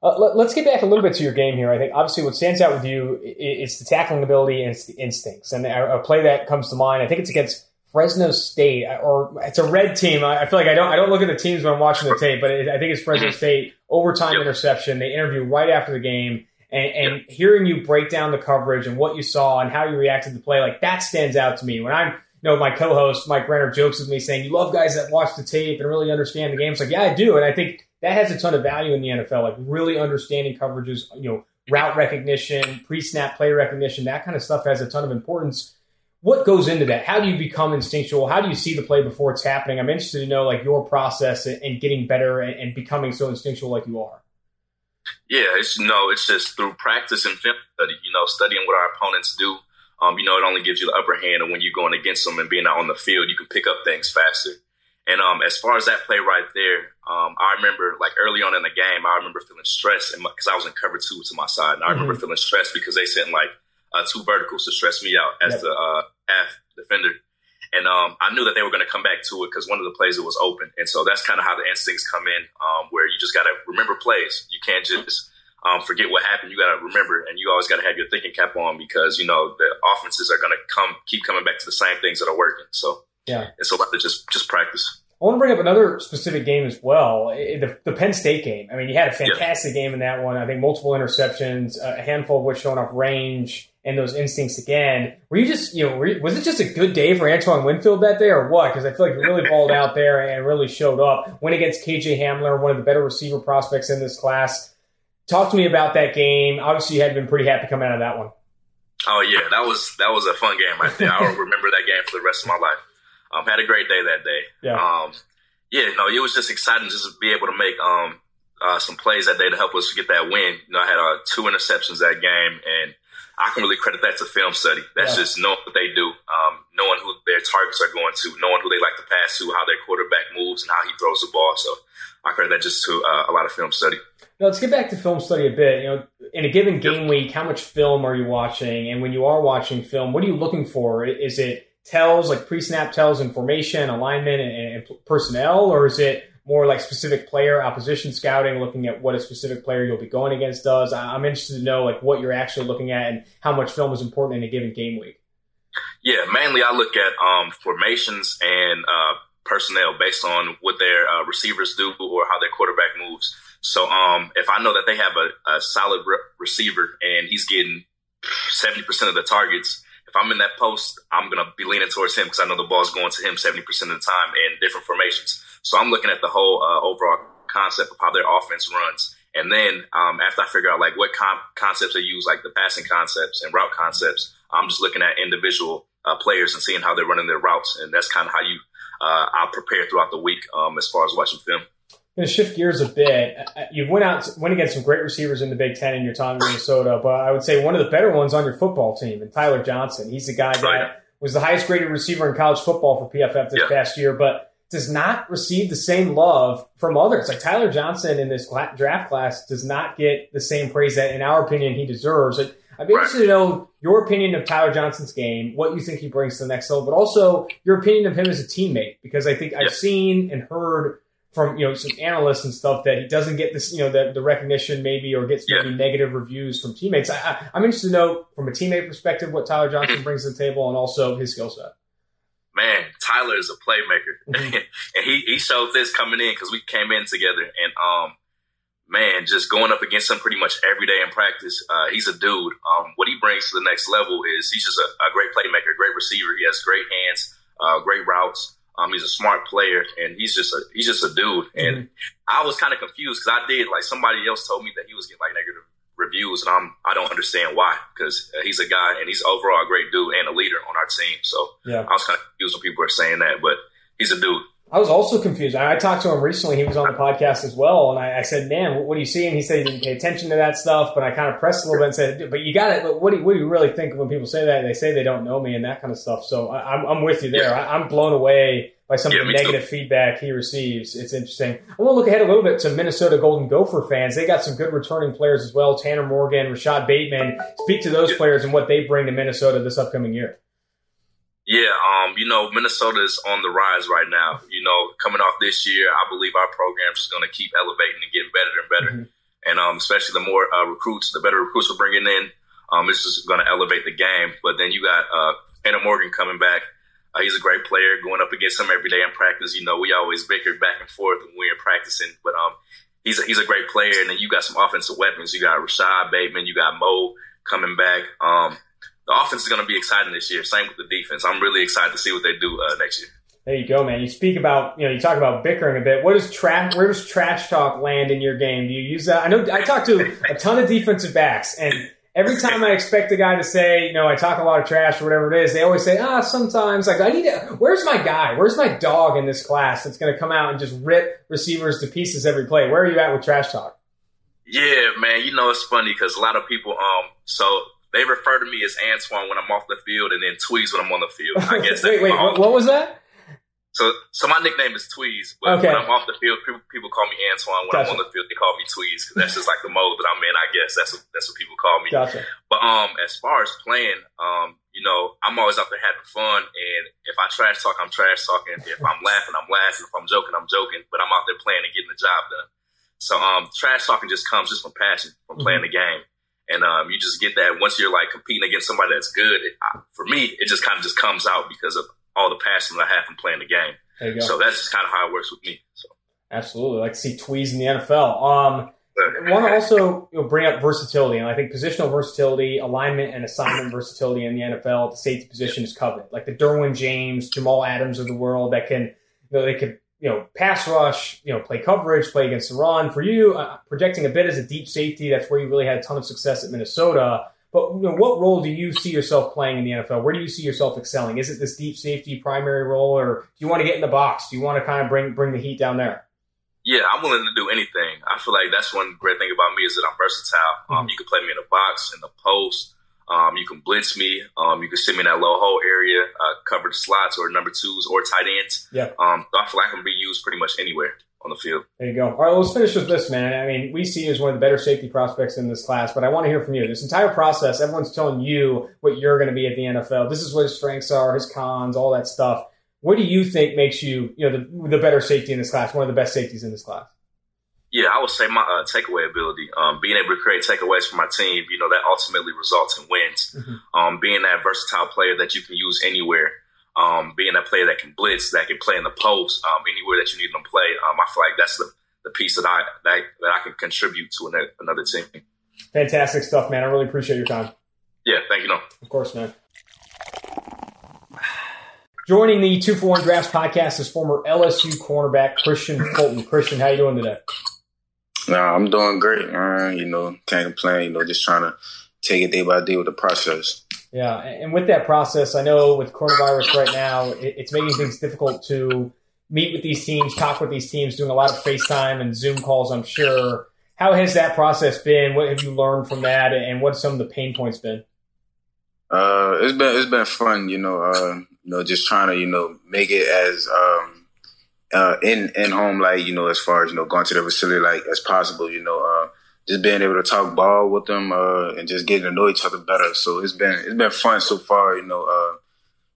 Uh, let, us get back a little bit to your game here. I think obviously what stands out with you is the tackling ability and it's the instincts. And a, a play that comes to mind, I think it's against Fresno State, or it's a red team. I feel like I don't I don't look at the teams when I'm watching the tape, but it, I think it's Fresno State overtime yep. interception. They interview right after the game, and, and yep. hearing you break down the coverage and what you saw and how you reacted to the play, like that stands out to me. When I'm you know, my co-host Mike Renner jokes with me saying, "You love guys that watch the tape and really understand the game." It's like, yeah, I do, and I think that has a ton of value in the NFL. Like really understanding coverages, you know, route recognition, pre-snap play recognition, that kind of stuff has a ton of importance what goes into that? How do you become instinctual? How do you see the play before it's happening? I'm interested to know like your process and getting better and becoming so instinctual like you are. Yeah, it's know, it's just through practice and film study. You know, studying what our opponents do. Um, you know, it only gives you the upper hand, and when you're going against them and being out on the field, you can pick up things faster. And um, as far as that play right there, um, I remember like early on in the game, I remember feeling stressed because I was in cover two to my side, and I mm-hmm. remember feeling stressed because they sent like uh, two verticals to stress me out as yep. the uh, half defender. And um, I knew that they were going to come back to it because one of the plays it was open, and so that's kind of how the instincts come in, um, where you just got to remember plays. You can't just um, forget what happened. You got to remember, and you always got to have your thinking cap on because you know the offenses are going to come keep coming back to the same things that are working. So yeah, it's a lot to just just practice. I want to bring up another specific game as well, the, the Penn State game. I mean, you had a fantastic yeah. game in that one. I think multiple interceptions, uh, a handful of which showing off range and those instincts again. Were you just, you know, you, was it just a good day for Antoine Winfield that day or what? Because I feel like he really balled out there and really showed up. Went against KJ Hamler, one of the better receiver prospects in this class. Talk to me about that game. Obviously, you had been pretty happy coming out of that one. Oh yeah, that was that was a fun game right there. I'll remember that game for the rest of my life. Um, had a great day that day. Yeah. Um, yeah, no, it was just exciting just to be able to make um, uh, some plays that day to help us get that win. You know, I had uh, two interceptions that game, and I can really credit that to film study. That's yeah. just knowing what they do, um, knowing who their targets are going to, knowing who they like to pass to, how their quarterback moves, and how he throws the ball. So I credit that just to uh, a lot of film study. Now let's get back to film study a bit. You know, in a given game week, how much film are you watching? And when you are watching film, what are you looking for? Is it tells like pre-snap tells in formation, alignment, and, and personnel, or is it more like specific player opposition scouting, looking at what a specific player you'll be going against does. I'm interested to know like what you're actually looking at and how much film is important in a given game week. Yeah, mainly I look at um, formations and uh, personnel based on what their uh, receivers do or how their quarterback moves. So um, if I know that they have a, a solid re- receiver and he's getting 70% of the targets, I'm in that post, I'm going to be leaning towards him because I know the ball's going to him 70% of the time in different formations. So I'm looking at the whole uh, overall concept of how their offense runs. And then um, after I figure out like what com- concepts they use, like the passing concepts and route concepts, I'm just looking at individual uh, players and seeing how they're running their routes. And that's kind of how you uh, I'll prepare throughout the week um, as far as watching film. Going to shift gears a bit. Uh, you went out, went against some great receivers in the Big Ten in your time in Minnesota, but I would say one of the better ones on your football team, and Tyler Johnson. He's the guy that was the highest graded receiver in college football for PFF this yeah. past year, but does not receive the same love from others. Like Tyler Johnson in this draft class does not get the same praise that, in our opinion, he deserves. I'd be interested to know your opinion of Tyler Johnson's game, what you think he brings to the next level, but also your opinion of him as a teammate, because I think I've seen and heard from you know some analysts and stuff that he doesn't get this you know the, the recognition maybe or gets maybe yeah. negative reviews from teammates. I, am interested to know from a teammate perspective what Tyler Johnson brings to the table and also his skill set man, Tyler is a playmaker, mm-hmm. and he he showed this coming in because we came in together, and um, man, just going up against him pretty much every day in practice. Uh, he's a dude. Um, what he brings to the next level is he's just a, a great playmaker, great receiver. He has great hands, uh, great routes. Um, he's a smart player, and he's just a he's just a dude. And mm-hmm. I was kind of confused because I did like somebody else told me that he was getting like negative reviews, and I'm I don't understand why because uh, he's a guy and he's overall a great dude and a leader on our team. So yeah. I was kind of confused when people were saying that, but he's a dude. I was also confused. I talked to him recently. He was on the podcast as well, and I, I said, "Man, what, what, do you see?" And he said he didn't pay attention to that stuff. But I kind of pressed a little bit and said, "But you got it. What do you, what do you really think when people say that? They say they don't know me and that kind of stuff." So I, am I'm, I'm with you there. Yeah. I, am blown away by some yeah, of the negative too. feedback he receives. It's interesting. I want to look ahead a little bit to Minnesota Golden Gopher fans. They got some good returning players as well. Tanner Morgan, Rashod Bateman. Speak to those players and what they bring to Minnesota this upcoming year. Yeah, um, you know, Minnesota is on the rise right now. You know, coming off this year, I believe our program is going to keep elevating and getting better and better. Mm-hmm. And um, especially the more uh, recruits, the better recruits we're bringing in, um, it's just going to elevate the game. But then you got uh, Tanner Morgan coming back Uh, he's a great player. Going up against him every day in practice, you know, we always bickered back and forth when we were practicing. But um, he's a, he's a great player, and then you got some offensive weapons. You got Rashod Bateman, you got Mo coming back. Um, the offense is going to be exciting this year. Same with the defense. I'm really excited to see what they do uh, next year. There you go, man. You speak about, you know, you talk about bickering a bit. What is trash? Where does trash talk land in your game? Do you use that? I know I talk to a ton of defensive backs, and every time I expect a guy to say, you know, I talk a lot of trash or whatever it is, they always say, ah, sometimes. Like, I need to, where's my guy? Where's my dog in this class that's going to come out and just rip receivers to pieces every play? Where are you at with trash talk? Yeah, man. You know, it's funny because a lot of people, um, so they refer to me as Antoine when I'm off the field and then Tweez when I'm on the field. I guess. wait, wait, what, what was that? So, so my nickname is Tweez, but okay. when I'm off the field, people, people call me Antoine. When gotcha. I'm on the field, they call me Tweez because that's just like the mode that I'm in. I guess that's what, that's what people call me. Gotcha. But um, as far as playing, um, you know, I'm always out there having fun, and if I trash talk, I'm trash talking. If I'm laughing, I'm laughing. If I'm joking, I'm joking. But I'm out there playing and getting the job done. So um, trash talking just comes just from passion, from playing mm-hmm. the game. And um, you just get that once you're like competing against somebody that's good. It, for me, it just kind of just comes out because of all the passion that I have from playing the game. So that's just kind of how it works with me. So absolutely, like to see Tweez in the NFL. Um, I want to also you know, bring up versatility, and I think positional versatility, alignment, and assignment versatility in the NFL. The safety position is covered, like the Derwin James, Jamal Adams of the world that can, you know, they could you know, pass rush, you know, play coverage, play against the run. For you, uh, projecting a bit as a deep safety, that's where you really had a ton of success at Minnesota. But you know, what role do you see yourself playing in the NFL? Where do you see yourself excelling? Is it this deep safety primary role, or do you want to get in the box? Do you want to kind of bring bring the heat down there? Yeah, I'm willing to do anything. I feel like that's one great thing about me is that I'm versatile. Um, mm-hmm. Um, you can play me in the box, in the post. Um, you can blitz me. Um, you can sit me in that low hole area, uh, cover the slots or number twos or tight ends. Yeah. Um, I feel like I can be used pretty much anywhere on the field. There you go. All right, well, let's finish with this, man. I mean, we see you as one of the better safety prospects in this class, but I want to hear from you. This entire process, everyone's telling you what you're going to be at the NFL. This is what his strengths are, his cons, all that stuff. What do you think makes you, you know, the, the better safety in this class, one of the best safeties in this class? Yeah, I would say my uh, takeaway ability, um, being able to create takeaways for my team, you know, that ultimately results in wins. Mm-hmm. Um, being that versatile player that you can use anywhere um, being a player that can blitz, that can play in the post, um, anywhere that you need them to play. Um, I feel like that's the, the piece that I that, that I can contribute to another, another team. Fantastic stuff, man. I really appreciate your time. Yeah, thank you. No. Of course, man. Joining the Two for One Drafts podcast is former LSU cornerback Kristian Fulton. Kristian, how you doing today? Nah, I'm doing great. Man. You know, can't complain. You know, just trying to take it day by day with the process. Yeah, and with that process, I know with coronavirus right now, it's making things difficult to meet with these teams, talk with these teams, doing a lot of FaceTime and Zoom calls. I'm sure. How has that process been? What have you learned from that, and what some of the pain points been? Uh, it's been it's been fun, you know. Uh, you know, just trying to you know make it as um, uh, in in home like you know as far as you know going to the facility like as possible. You know, uh, just being able to talk ball with them uh, and just getting to know each other better. So it's been it's been fun so far. You know, uh,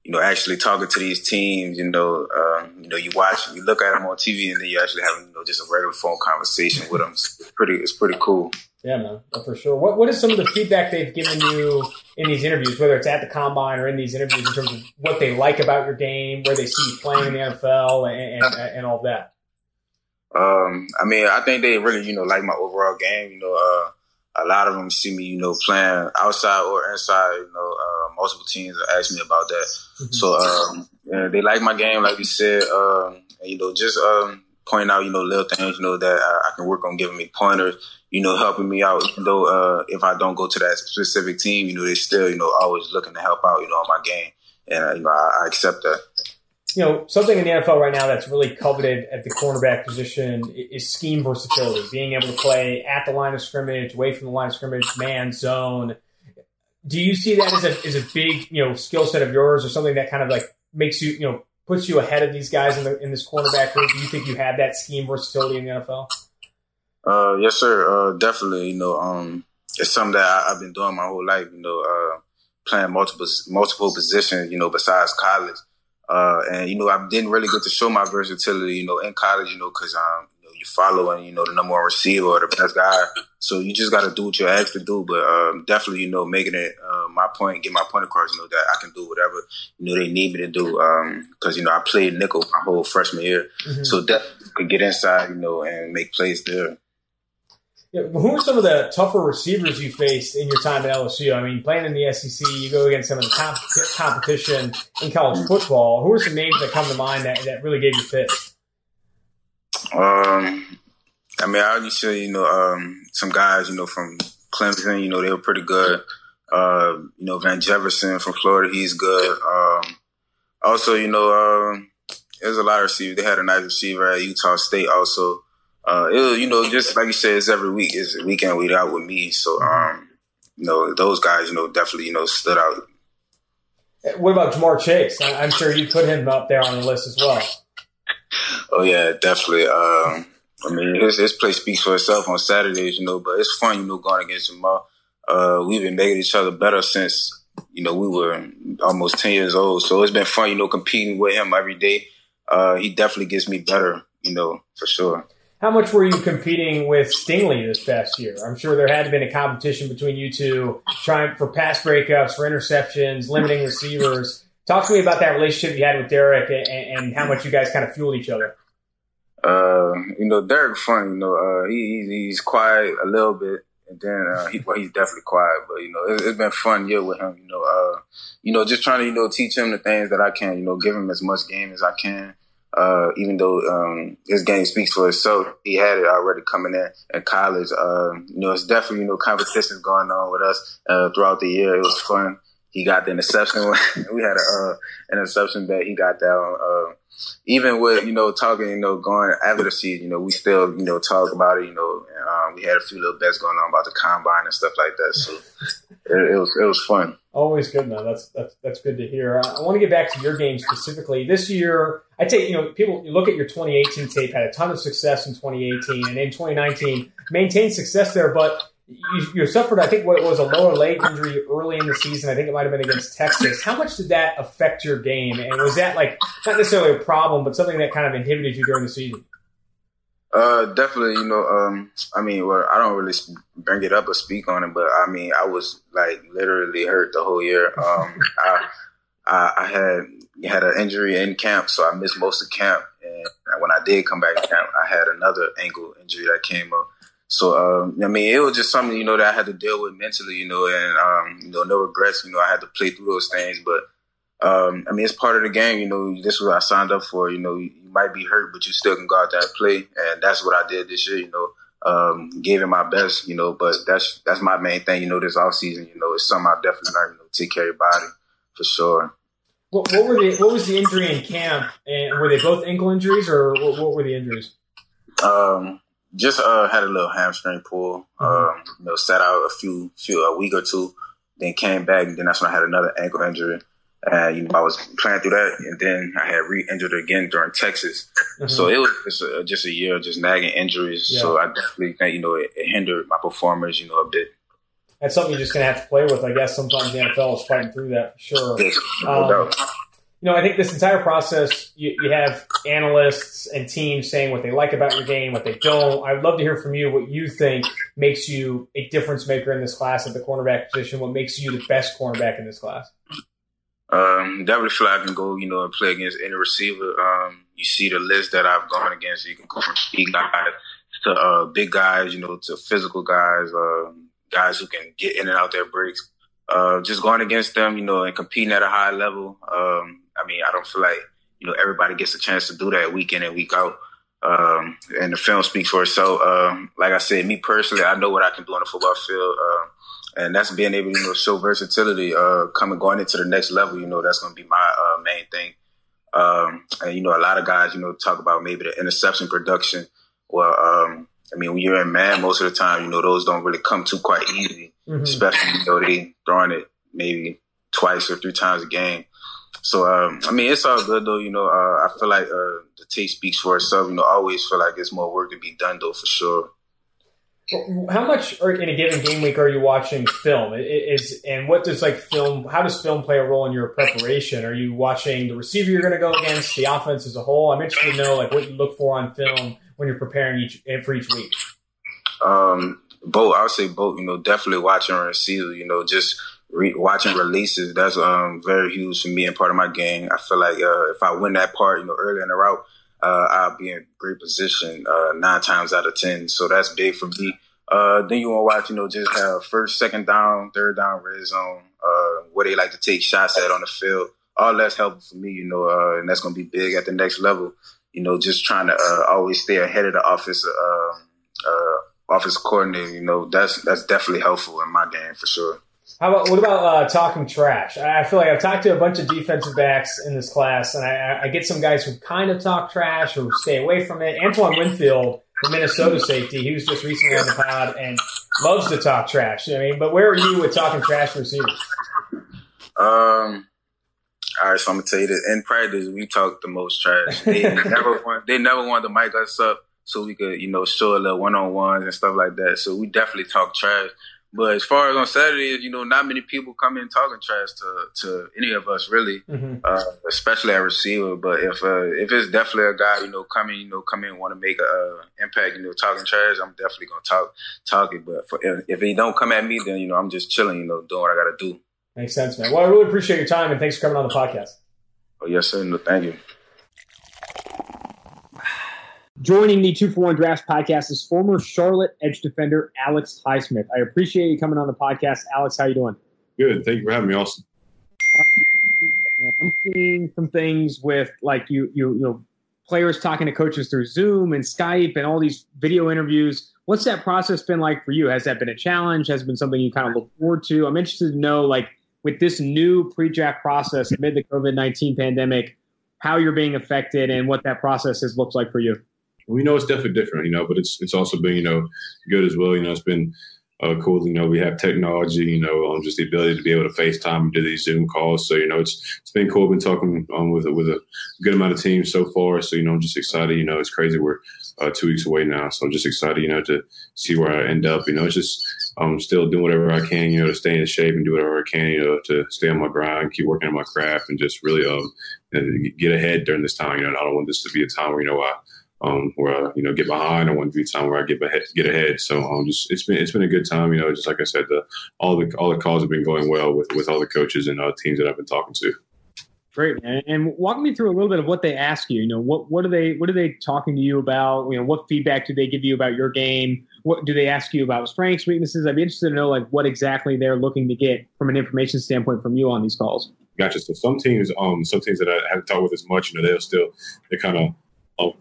you know, actually talking to these teams. You know, uh, you know, you watch, you look at them on TV, and then you actually have you know just a regular phone conversation with them. It's pretty, it's pretty cool. Yeah, man, for sure. What what is some of the feedback they've given you in these interviews, whether it's at the combine or in these interviews, in terms of what they like about your game, where they see you playing in the NFL, and, and, and all that? Um, I mean, I think they really, you know, like my overall game. You know, uh, a lot of them see me, you know, playing outside or inside. You know, uh, multiple teams ask me about that. Mm-hmm. So, um, yeah, they like my game, like you said. Um, and, you know, just um, pointing out, you know, little things, you know, that I, I, can work on giving me pointers. You know, helping me out. Though uh, if I don't go to that specific team, you know, they're still, you know, always looking to help out. You know, on my game, and uh, you know, I, I accept that you know, something in the NFL right now that's really coveted at the cornerback position is scheme versatility, being able to play at the line of scrimmage, away from the line of scrimmage, man, zone. Do you see that as a, as a big, you know, skill set of yours or something that kind of like makes you, you know, puts you ahead of these guys in, the, in this cornerback group? Do you think you have that scheme versatility in the NFL? Uh, yes, sir. Uh, definitely. You know, um, it's something that I, have been doing my whole life. You know, uh, playing multiple multiple positions. You know, besides college. Uh, and you know, I didn't really get to show my versatility, you know, in college, you know, because um, you, know, you following, you know, the number one receiver or the best guy. So you just got to do what you're asked to do. But um, definitely, you know, making it uh, my point, get my point across. You know that I can do whatever you know they need me to do. Because um, you know I played nickel my whole freshman year, mm-hmm. so that could get inside, you know, and make plays there. Who are some of the tougher receivers you faced in your time at LSU? I mean, playing in the SEC, you go against some of the comp- competition in college football. Who are some names that come to mind that, that really gave you fits? Um, I mean, I say, you know, um, some guys, you know, from Clemson, you know, they were pretty good. Uh, you know, Van Jefferson from Florida, he's good. Um, also, you know, um, there's a lot of receivers. They had a nice receiver at Utah State also uh, it you know, just like you said, it's every week. It's week in, week out with me. So, um, you know, those guys, you know, definitely, you know, stood out. What about Ja'Marr Chase? I'm sure you put him up there on the list as well. Oh yeah, definitely. Um, I mean, his his play speaks for itself on Saturdays, you know. But it's fun, you know, going against Ja'Marr. Uh, we've been making each other better since you know we were almost ten years old. So it's been fun, you know, competing with him every day. Uh, he definitely gets me better, you know, for sure. How much were you competing with Stingley this past year? I'm sure there had been a competition between you two, trying for pass breakups, for interceptions, limiting receivers. Talk to me about that relationship you had with Derek and, and how much you guys kind of fueled each other. Uh, you know, Derek fun. You know, uh, he, he's quiet a little bit, and then uh, he, well, he's definitely quiet. But you know, it, has been fun year with him. You know, uh, you know, just trying to you know teach him the things that I can. You know, give him as much game as I can. Uh, even though um, his game speaks for itself, he had it already coming in in college. Uh, you know, it's definitely you know competitions going on with us uh, throughout the year. It was fun. He got the interception. we had a uh, an interception that he got down. Uh, even with you know talking, you know, going after the season, you know, we still you know talk about it. You know, um, we had a few little bets going on about the combine and stuff like that. So it, it was it was fun. Always good, man. That's that's that's good to hear. I, I want to get back to your game specifically. This year, I take you know people you look at your 2018 tape had a ton of success in 2018, and in 2019 maintained success there, but you, you, suffered, I think, what was a lower leg injury early in the season. I think it might have been against Texas. How much did that affect your game? And was that like not necessarily a problem, but something that kind of inhibited you during the season? Uh, definitely. You know, um, I mean, well, I don't really bring it up or speak on it, but I mean, I was like literally hurt the whole year. Um, I, I, I had had an injury in camp, so I missed most of camp. And when I did come back to camp, I had another ankle injury that came up. So, um, I mean, it was just something, you know, that I had to deal with mentally, you know, and, um, you know, no regrets, you know, I had to play through those things. But, um, I mean, it's part of the game, you know, this is what I signed up for. You know, you, might be hurt, but you still can go out there and play. And that's what I did this year, you know, um, gave it my best, you know, but that's, that's my main thing, you know, this off season, you know, it's something I definitely learned, you know, take care of your body for sure. What, what were the, what was the injury in camp? And were they both ankle injuries or what, what were the injuries? Um, just uh, had a little hamstring pull. Mm-hmm. Um, you know, sat out a few, few a week or two, then came back, and then that's when I had another ankle injury. And you know, I was playing through that, and then I had re-injured again during Texas. Mm-hmm. So it was just a, just a year of just nagging injuries. Yeah. So I definitely think you know it, it, hindered my performance, you know, a bit. That's something you're just gonna have to play with, I guess. Sometimes the NFL is fighting through that for sure. Yes, no um, doubt you know, I think this entire process, you, you, have analysts and teams saying what they like about your game, what they don't. I'd love to hear from you what you think makes you a difference maker in this class at the cornerback position. What makes you the best cornerback in this class? Um, definitely feel I can go, you know, and play against any receiver. Um, you see the list that I've gone against. You can go from speed guys to uh, big guys, you know, to physical guys, uh, guys who can get in and out their breaks. Uh, just going against them, you know, and competing at a high level. Um, I mean, I don't feel like you know everybody gets a chance to do that week in and week out. Um, and the film speaks for itself. Um, like I said, me personally, I know what I can do on the football field, uh, and that's being able to you know, show versatility, uh, coming going into the next level. You know, that's going to be my uh, main thing. Um, and you know, a lot of guys, you know, talk about maybe the interception production. Well, um, I mean, when you're in man, most of the time, you know, those don't really come too quite easy, mm-hmm. know they throwing it maybe twice or three times a game. So um, I mean, it's all good though. You know, uh, I feel like uh, the tape speaks for itself. You know, I always feel like there's more work to be done though, for sure. How much in a given game week are you watching film? Is and what does like film? How does film play a role in your preparation? Are you watching the receiver you're going to go against, the offense as a whole? I'm interested to know like what you look for on film when you're preparing each for each week. Um, both. I would say both. You know, definitely watching receiver. You know, just re- watching releases. That's um, very huge for me and part of my game. I feel like uh, if I win that part, you know, early in the route, uh, I'll be in great position uh, nine times out of ten. So that's big for me. Uh, then you want to watch, you know, just have first, second down, third down, red zone, uh, where they like to take shots at on the field. All that's helpful for me, you know, uh, and that's going to be big at the next level. You know, just trying to uh, always stay ahead of the office, um, uh, office coordinator. You know, that's that's definitely helpful in my game for sure. How about what about uh, talking trash? I feel like I've talked to a bunch of defensive backs in this class, and I, I get some guys who kind of talk trash or stay away from it. Antoine Winfield the Minnesota safety. He was just recently on the pod and loves to talk trash. I mean, but where are you with talking trash receivers? Um. All right, so I'm gonna tell you this. In practice, we talk the most trash. They never want. They never wanted to mic us up so we could, you know, show a little one on ones and stuff like that. So we definitely talk trash. But as far as on Saturdays, you know, not many people come in talking trash to to any of us really, mm-hmm. uh, especially at receiver. But if uh, if it's definitely a guy, you know, coming, you know, come in want to make a uh, impact, you know, talking trash, I'm definitely gonna talk talk it. But for, if, if he don't come at me, then you know, I'm just chilling, you know, doing what I gotta do. Makes sense, man. Well, I really appreciate your time and thanks for coming on the podcast. Oh yes, sir. No, thank you. Joining the Two for One Drafts podcast is former Charlotte edge defender Alex Highsmith. I appreciate you coming on the podcast, Alex. How you doing? Good. Thank you for having me, Austin. I'm seeing some things with like you, you, you know, players talking to coaches through Zoom and Skype and all these video interviews. What's that process been like for you? Has that been a challenge? Has it been something you kind of look forward to? I'm interested to know, like, with this new pre-draft process amid the COVID 19 pandemic, how you're being affected and what that process has looked like for you we know it's definitely different, you know, but it's it's also been you know good as well. You know, it's been uh, cool. You know, we have technology. You know, um, just the ability to be able to FaceTime and do these Zoom calls. So you know, it's it's been cool. Been talking um, with with a good amount of teams so far. So you know, I'm just excited. You know, it's crazy. We're uh, two weeks away now, so I'm just excited. You know, to see where I end up. You know, it's just I'm still doing whatever I can. You know, to stay in shape and do whatever I can. You know, to stay on my grind, keep working on my craft, and just really um get ahead during this time. You know, I don't want this to be a time where you know I um, where I, you know get behind. I want to be time where I get ahead, get ahead. So um, just it's been it's been a good time. You know, just like I said, the all the all the calls have been going well with with all the coaches and uh, teams that I've been talking to. Great, man. And walk me through a little bit of what they ask you. You know, what what are they what are they talking to you about? You know, what feedback do they give you about your game? What do they ask you about strengths, weaknesses? I'd be interested to know like what exactly they're looking to get from an information standpoint from you on these calls. Gotcha. So some teams, um, some teams that I haven't talked with as much, you know, they'll still they kind of um,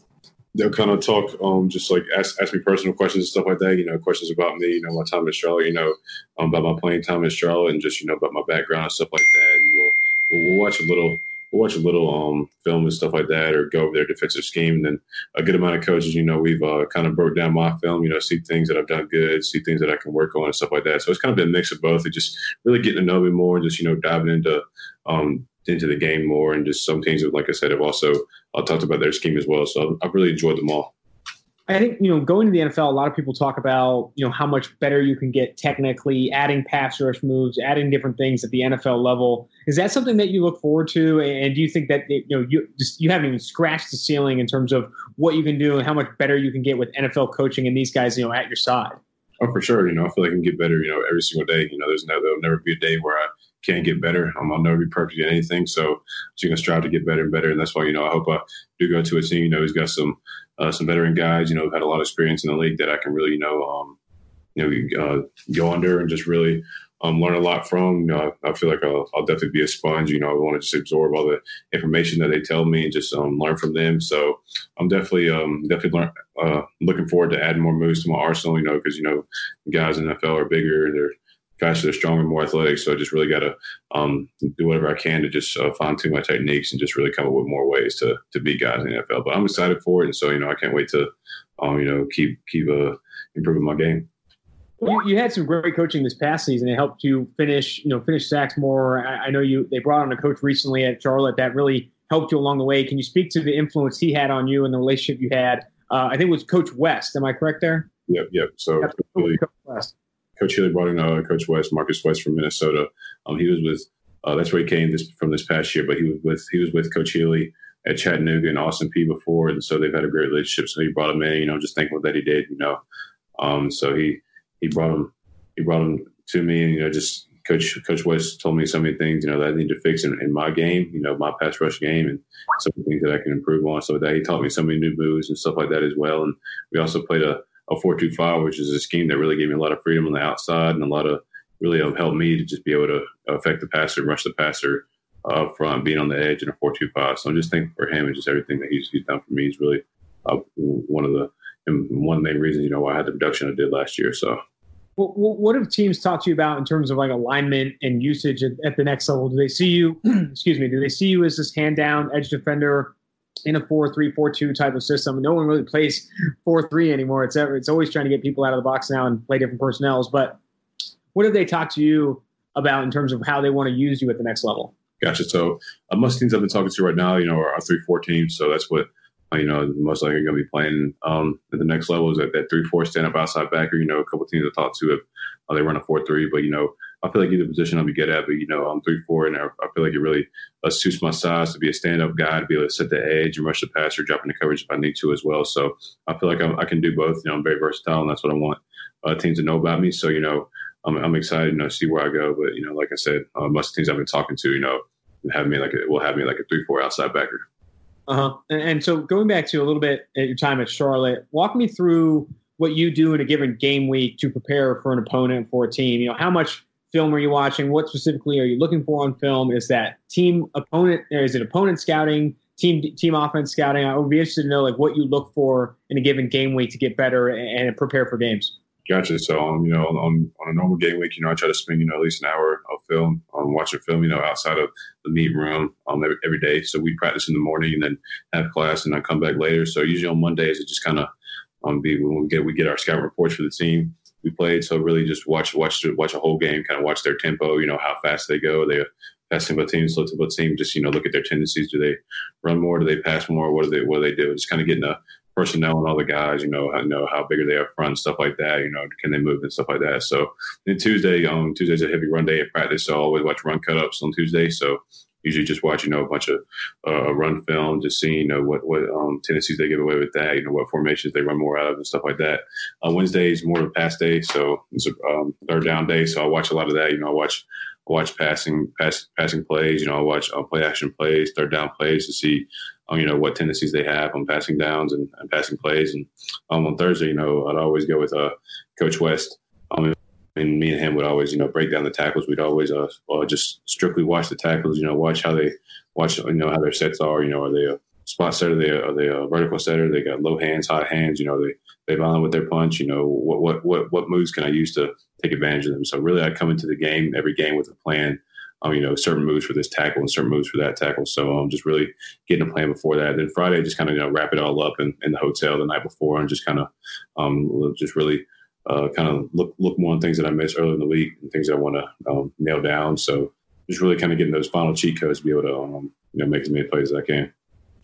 they'll kind of talk, um, just like ask, ask me personal questions and stuff like that. You know, questions about me, you know, my time in Charlotte, you know, um, about my playing time in Charlotte, and just you know about my background and stuff like that. And we'll we'll, we'll watch a little. We'll watch a little um, film and stuff like that, or go over their defensive scheme. And then a good amount of coaches, you know, we've uh, kind of broke down my film, you know, see things that I've done good, see things that I can work on, and stuff like that. So it's kind of been a mix of both. It just really getting to know me more, and just you know diving into um, into the game more. And just some teams, like I said, have also uh, talked about their scheme as well. So I've really enjoyed them all. I think you know going to the NFL, a lot of people talk about you know how much better you can get technically, adding pass rush moves, adding different things at the NFL level. Is that something that you look forward to? And do you think that you know you just, you haven't even scratched the ceiling in terms of what you can do and how much better you can get with NFL coaching and these guys you know at your side? Oh, for sure. You know, I feel like I can get better. You know, every single day. You know, there's no there'll never be a day where I can't get better. Um, I'll never be perfect at anything. So, so you're gonna strive to get better and better. And that's why you know I hope I do go to a team. You know, who's got some uh, some veteran guys, you know, have had a lot of experience in the league that I can really, you know, um, you know, uh, go under and just really um, learn a lot from. You know, I, I feel like I'll, I'll, definitely be a sponge. You know, I want to just absorb all the information that they tell me and just um, learn from them. So I'm definitely um, definitely learn, uh, looking forward to adding more moves to my arsenal. You know, because you know, guys in the NFL are bigger. They're faster, stronger, more athletic. So I just really got to um, do whatever I can to just uh, fine tune my techniques and just really come up with more ways to to beat guys in the NFL. But I'm excited for it, and so you know I can't wait to um, you know keep keep uh, improving my game. You, you, had some great coaching this past season. It helped you finish, you know, finish sacks more. I, I know you. They brought on a coach recently at Charlotte that really helped you along the way. Can you speak to the influence he had on you and the relationship you had? Uh, I think it was Coach West. Am I correct there? Yep, yep. So really, Coach West. Coach Healy brought in uh, Coach West, Marcus West from Minnesota. Um, he was with uh, that's where he came this from this past year, but he was with he was with Coach Healy at Chattanooga and Austin Peay before, and so they've had a great relationship. So he brought him in, you know, just thankful that he did, you know. Um, so he he brought him he brought him to me, and you know, just Coach Coach West told me so many things, you know, that I need to fix in, in my game, you know, my pass rush game, and some things that I can improve on. So that he taught me so many new moves and stuff like that as well. And we also played a a four two five, which is a scheme that really gave me a lot of freedom on the outside and a lot of really helped me to just be able to affect the passer, rush the passer up front, being on the edge in a four two five. So I'm just thankful for him and just everything that he's he's done for me. He's really uh, one of the and one of the main reasons you know why I had the production I did last year. So what have teams talked to you about in terms of like alignment and usage at the next level? Do they see you, excuse me, do they see you as this hand down edge defender in a 4 3 4 2 type of system? No one really plays 4 3 anymore. It's, ever, it's always trying to get people out of the box now and play different personnels. But what have they talked to you about in terms of how they want to use you at the next level? Gotcha. So uh, most teams I've been talking to right now, you know, are, 3 4 teams. So that's what you know, most likely going to be playing um, at the next level is at that three four stand up outside backer. You know, a couple teams I talked to have uh, they run a four three, but you know, I feel like either position I'll be good at. But you know, I'm three four, and I, I feel like it really uh, suits my size to be a stand up guy to be able to set the edge and rush the passer, drop into coverage if I need to as well. So I feel like I'm, i can do both. You know, I'm very versatile, and that's what I want uh, teams to know about me. So you know, I'm, I'm excited, you know, see where I go. But you know, like I said, uh, most teams I've been talking to, you know, have me like a, will have me like a three four outside backer. Uh huh. And, and, so going back to a little bit at your time at Charlotte, walk me through what you do in a given game week to prepare for an opponent for a team. You know, how much film are you watching? What specifically are you looking for on film? Is that team opponent? or Is it opponent scouting? Team team offense scouting? I would be interested to know like what you look for in a given game week to get better and, and prepare for games. Gotcha. So, um, you know, on, on a normal game week, you know, I try to spend, you know, at least an hour of film, um, watching film, you know, outside of the meet room um, every, every day. So we practice in the morning and then have class and I come back later. So usually on Mondays, it just kind of um, be when we get we get our scout reports for the team we played. So really just watch watch watch a whole game, kind of watch their tempo, you know, how fast they go. They fast tempo team, slow tempo team? Just, you know, look at their tendencies. Do they run more? Do they pass more? What do they what do they do? Just kind of getting a personnel and all the guys, you know, know how big are they up front, stuff like that, you know, can they move and stuff like that. So then Tuesday, um, Tuesday's a heavy run day at practice, so I always watch run cut ups on Tuesday. So usually just watching, you know, a bunch of uh, run film, just seeing, you know, what, what um, tendencies they give away with that, you know, what formations they run more out of and stuff like that. Uh, Wednesday is more of a pass day. So it's a um, third down day. So I watch a lot of that, you know, I watch, watch passing, pass, passing plays, you know, I watch uh, play action plays, third down plays to see, um, you know, what tendencies they have on passing downs and, and passing plays. And um, on Thursday, you know, I'd always go with uh, Coach West. And me and him would always, you know, break down the tackles. We'd always uh, uh, just strictly watch the tackles. You know, watch how they watch, you know, how their sets are. You know, are they a spot setter? Are they a, are they a vertical setter? They got low hands, high hands. You know, they they violent with their punch. You know, what what what what moves can I use to take advantage of them? So really, I come into the game every game with a plan um, you know, certain moves for this tackle and certain moves for that tackle. So um, just really getting a plan before that. Then Friday, just kind of you know wrap it all up in, in the hotel the night before and just kind of um, just really uh, kind of look look more on things that I missed early in the week and things that I want to um, nail down. So just really kind of getting those final cheat codes to be able to um, you know make as many plays as I can.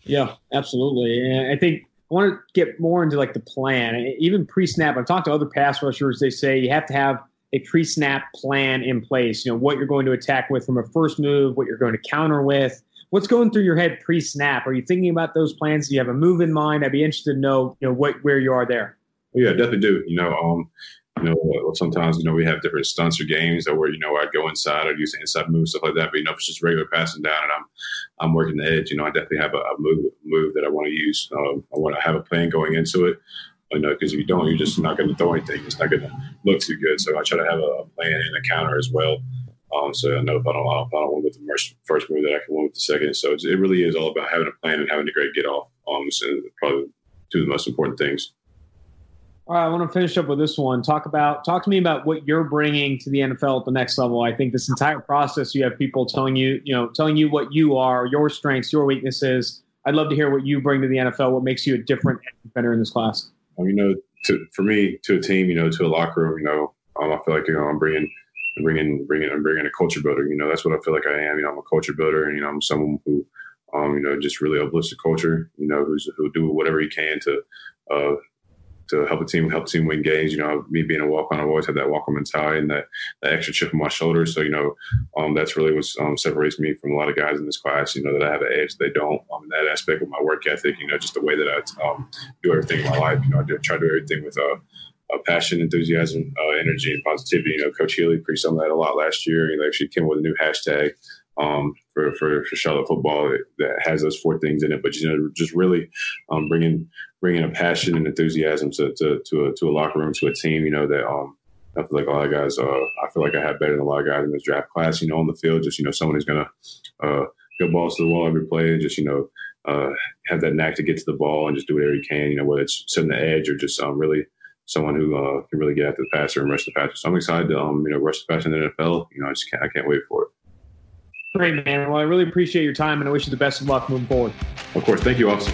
Yeah, absolutely. And I think I want to get more into like the plan, even pre-snap. I've talked to other pass rushers. They say you have to have a pre-snap plan in place. You know what you're going to attack with from a first move, what you're going to counter with. What's going through your head pre-snap? Are you thinking about those plans? Do you have a move in mind? I'd be interested to know, you know, what where you are there. Yeah, definitely do. You know, um, you know, sometimes you know we have different stunts or games that where you know I go inside or use inside moves stuff like that. But you know, if it's just regular passing down and I'm I'm working the edge, you know, I definitely have a, a move move that I want to use. Um, I want to have a plan going into it. You know, because if you don't, you're just not going to throw anything. It's not going to look too good. So I try to have a, plan and a counter as well. Um, so I know if I don't, if I don't win with the first move, that I can win with the second. So it really is all about having a plan and having a great get off. Um, so probably two of the most important things. All right, I want to finish up with this one. Talk about talk to me about what you're bringing to the NFL at the next level. I think this entire process, you have people telling you, you know, telling you what you are, your strengths, your weaknesses. I'd love to hear what you bring to the NFL. What makes you a different defender in this class? Um, you know, to, for me, to a team, you know, to a locker room, you know, um, I feel like you know I'm bringing, I'm bringing, bringing, I'm bringing a culture builder. You know, that's what I feel like I am. You know, I'm a culture builder, and you know, I'm someone who, um, you know, just really uplifts the culture. You know, who's who'll do whatever he can to, uh, to help a team help a team win games. You know, me being a walk on, I've always had that walk on mentality and that, that extra chip on my shoulder. So you know, um, that's really what um, separates me from a lot of guys in this class. You know, that I have an edge they don't. Um, that aspect of my work ethic. You know, just the way that I um, do everything in my life. You know, I do, try to do everything with uh, uh, passion, enthusiasm, uh, energy, and positivity. You know, Coach Healy preached on that a lot last year. He actually came up with a new hashtag um, for, for, for Charlotte football that has those four things in it. But you know, just really um, bringing bringing a passion and enthusiasm to to to a, to a locker room, to a team. You know that um, I feel like a lot of guys. Uh, I feel like I have better than a lot of guys in this draft class. You know, on the field, just you know, someone who's gonna uh, go balls to the wall every play. Just you know, uh, have that knack to get to the ball and just do whatever he can. You know, whether it's setting the edge or just um, really someone who uh, can really get after the passer and rush the passer. So I'm excited to um, you know rush the passer in the NFL. You know, I just can't, I can't wait for it. Great man. Well, I really appreciate your time and I wish you the best of luck moving forward. Of course. Thank you, Austin.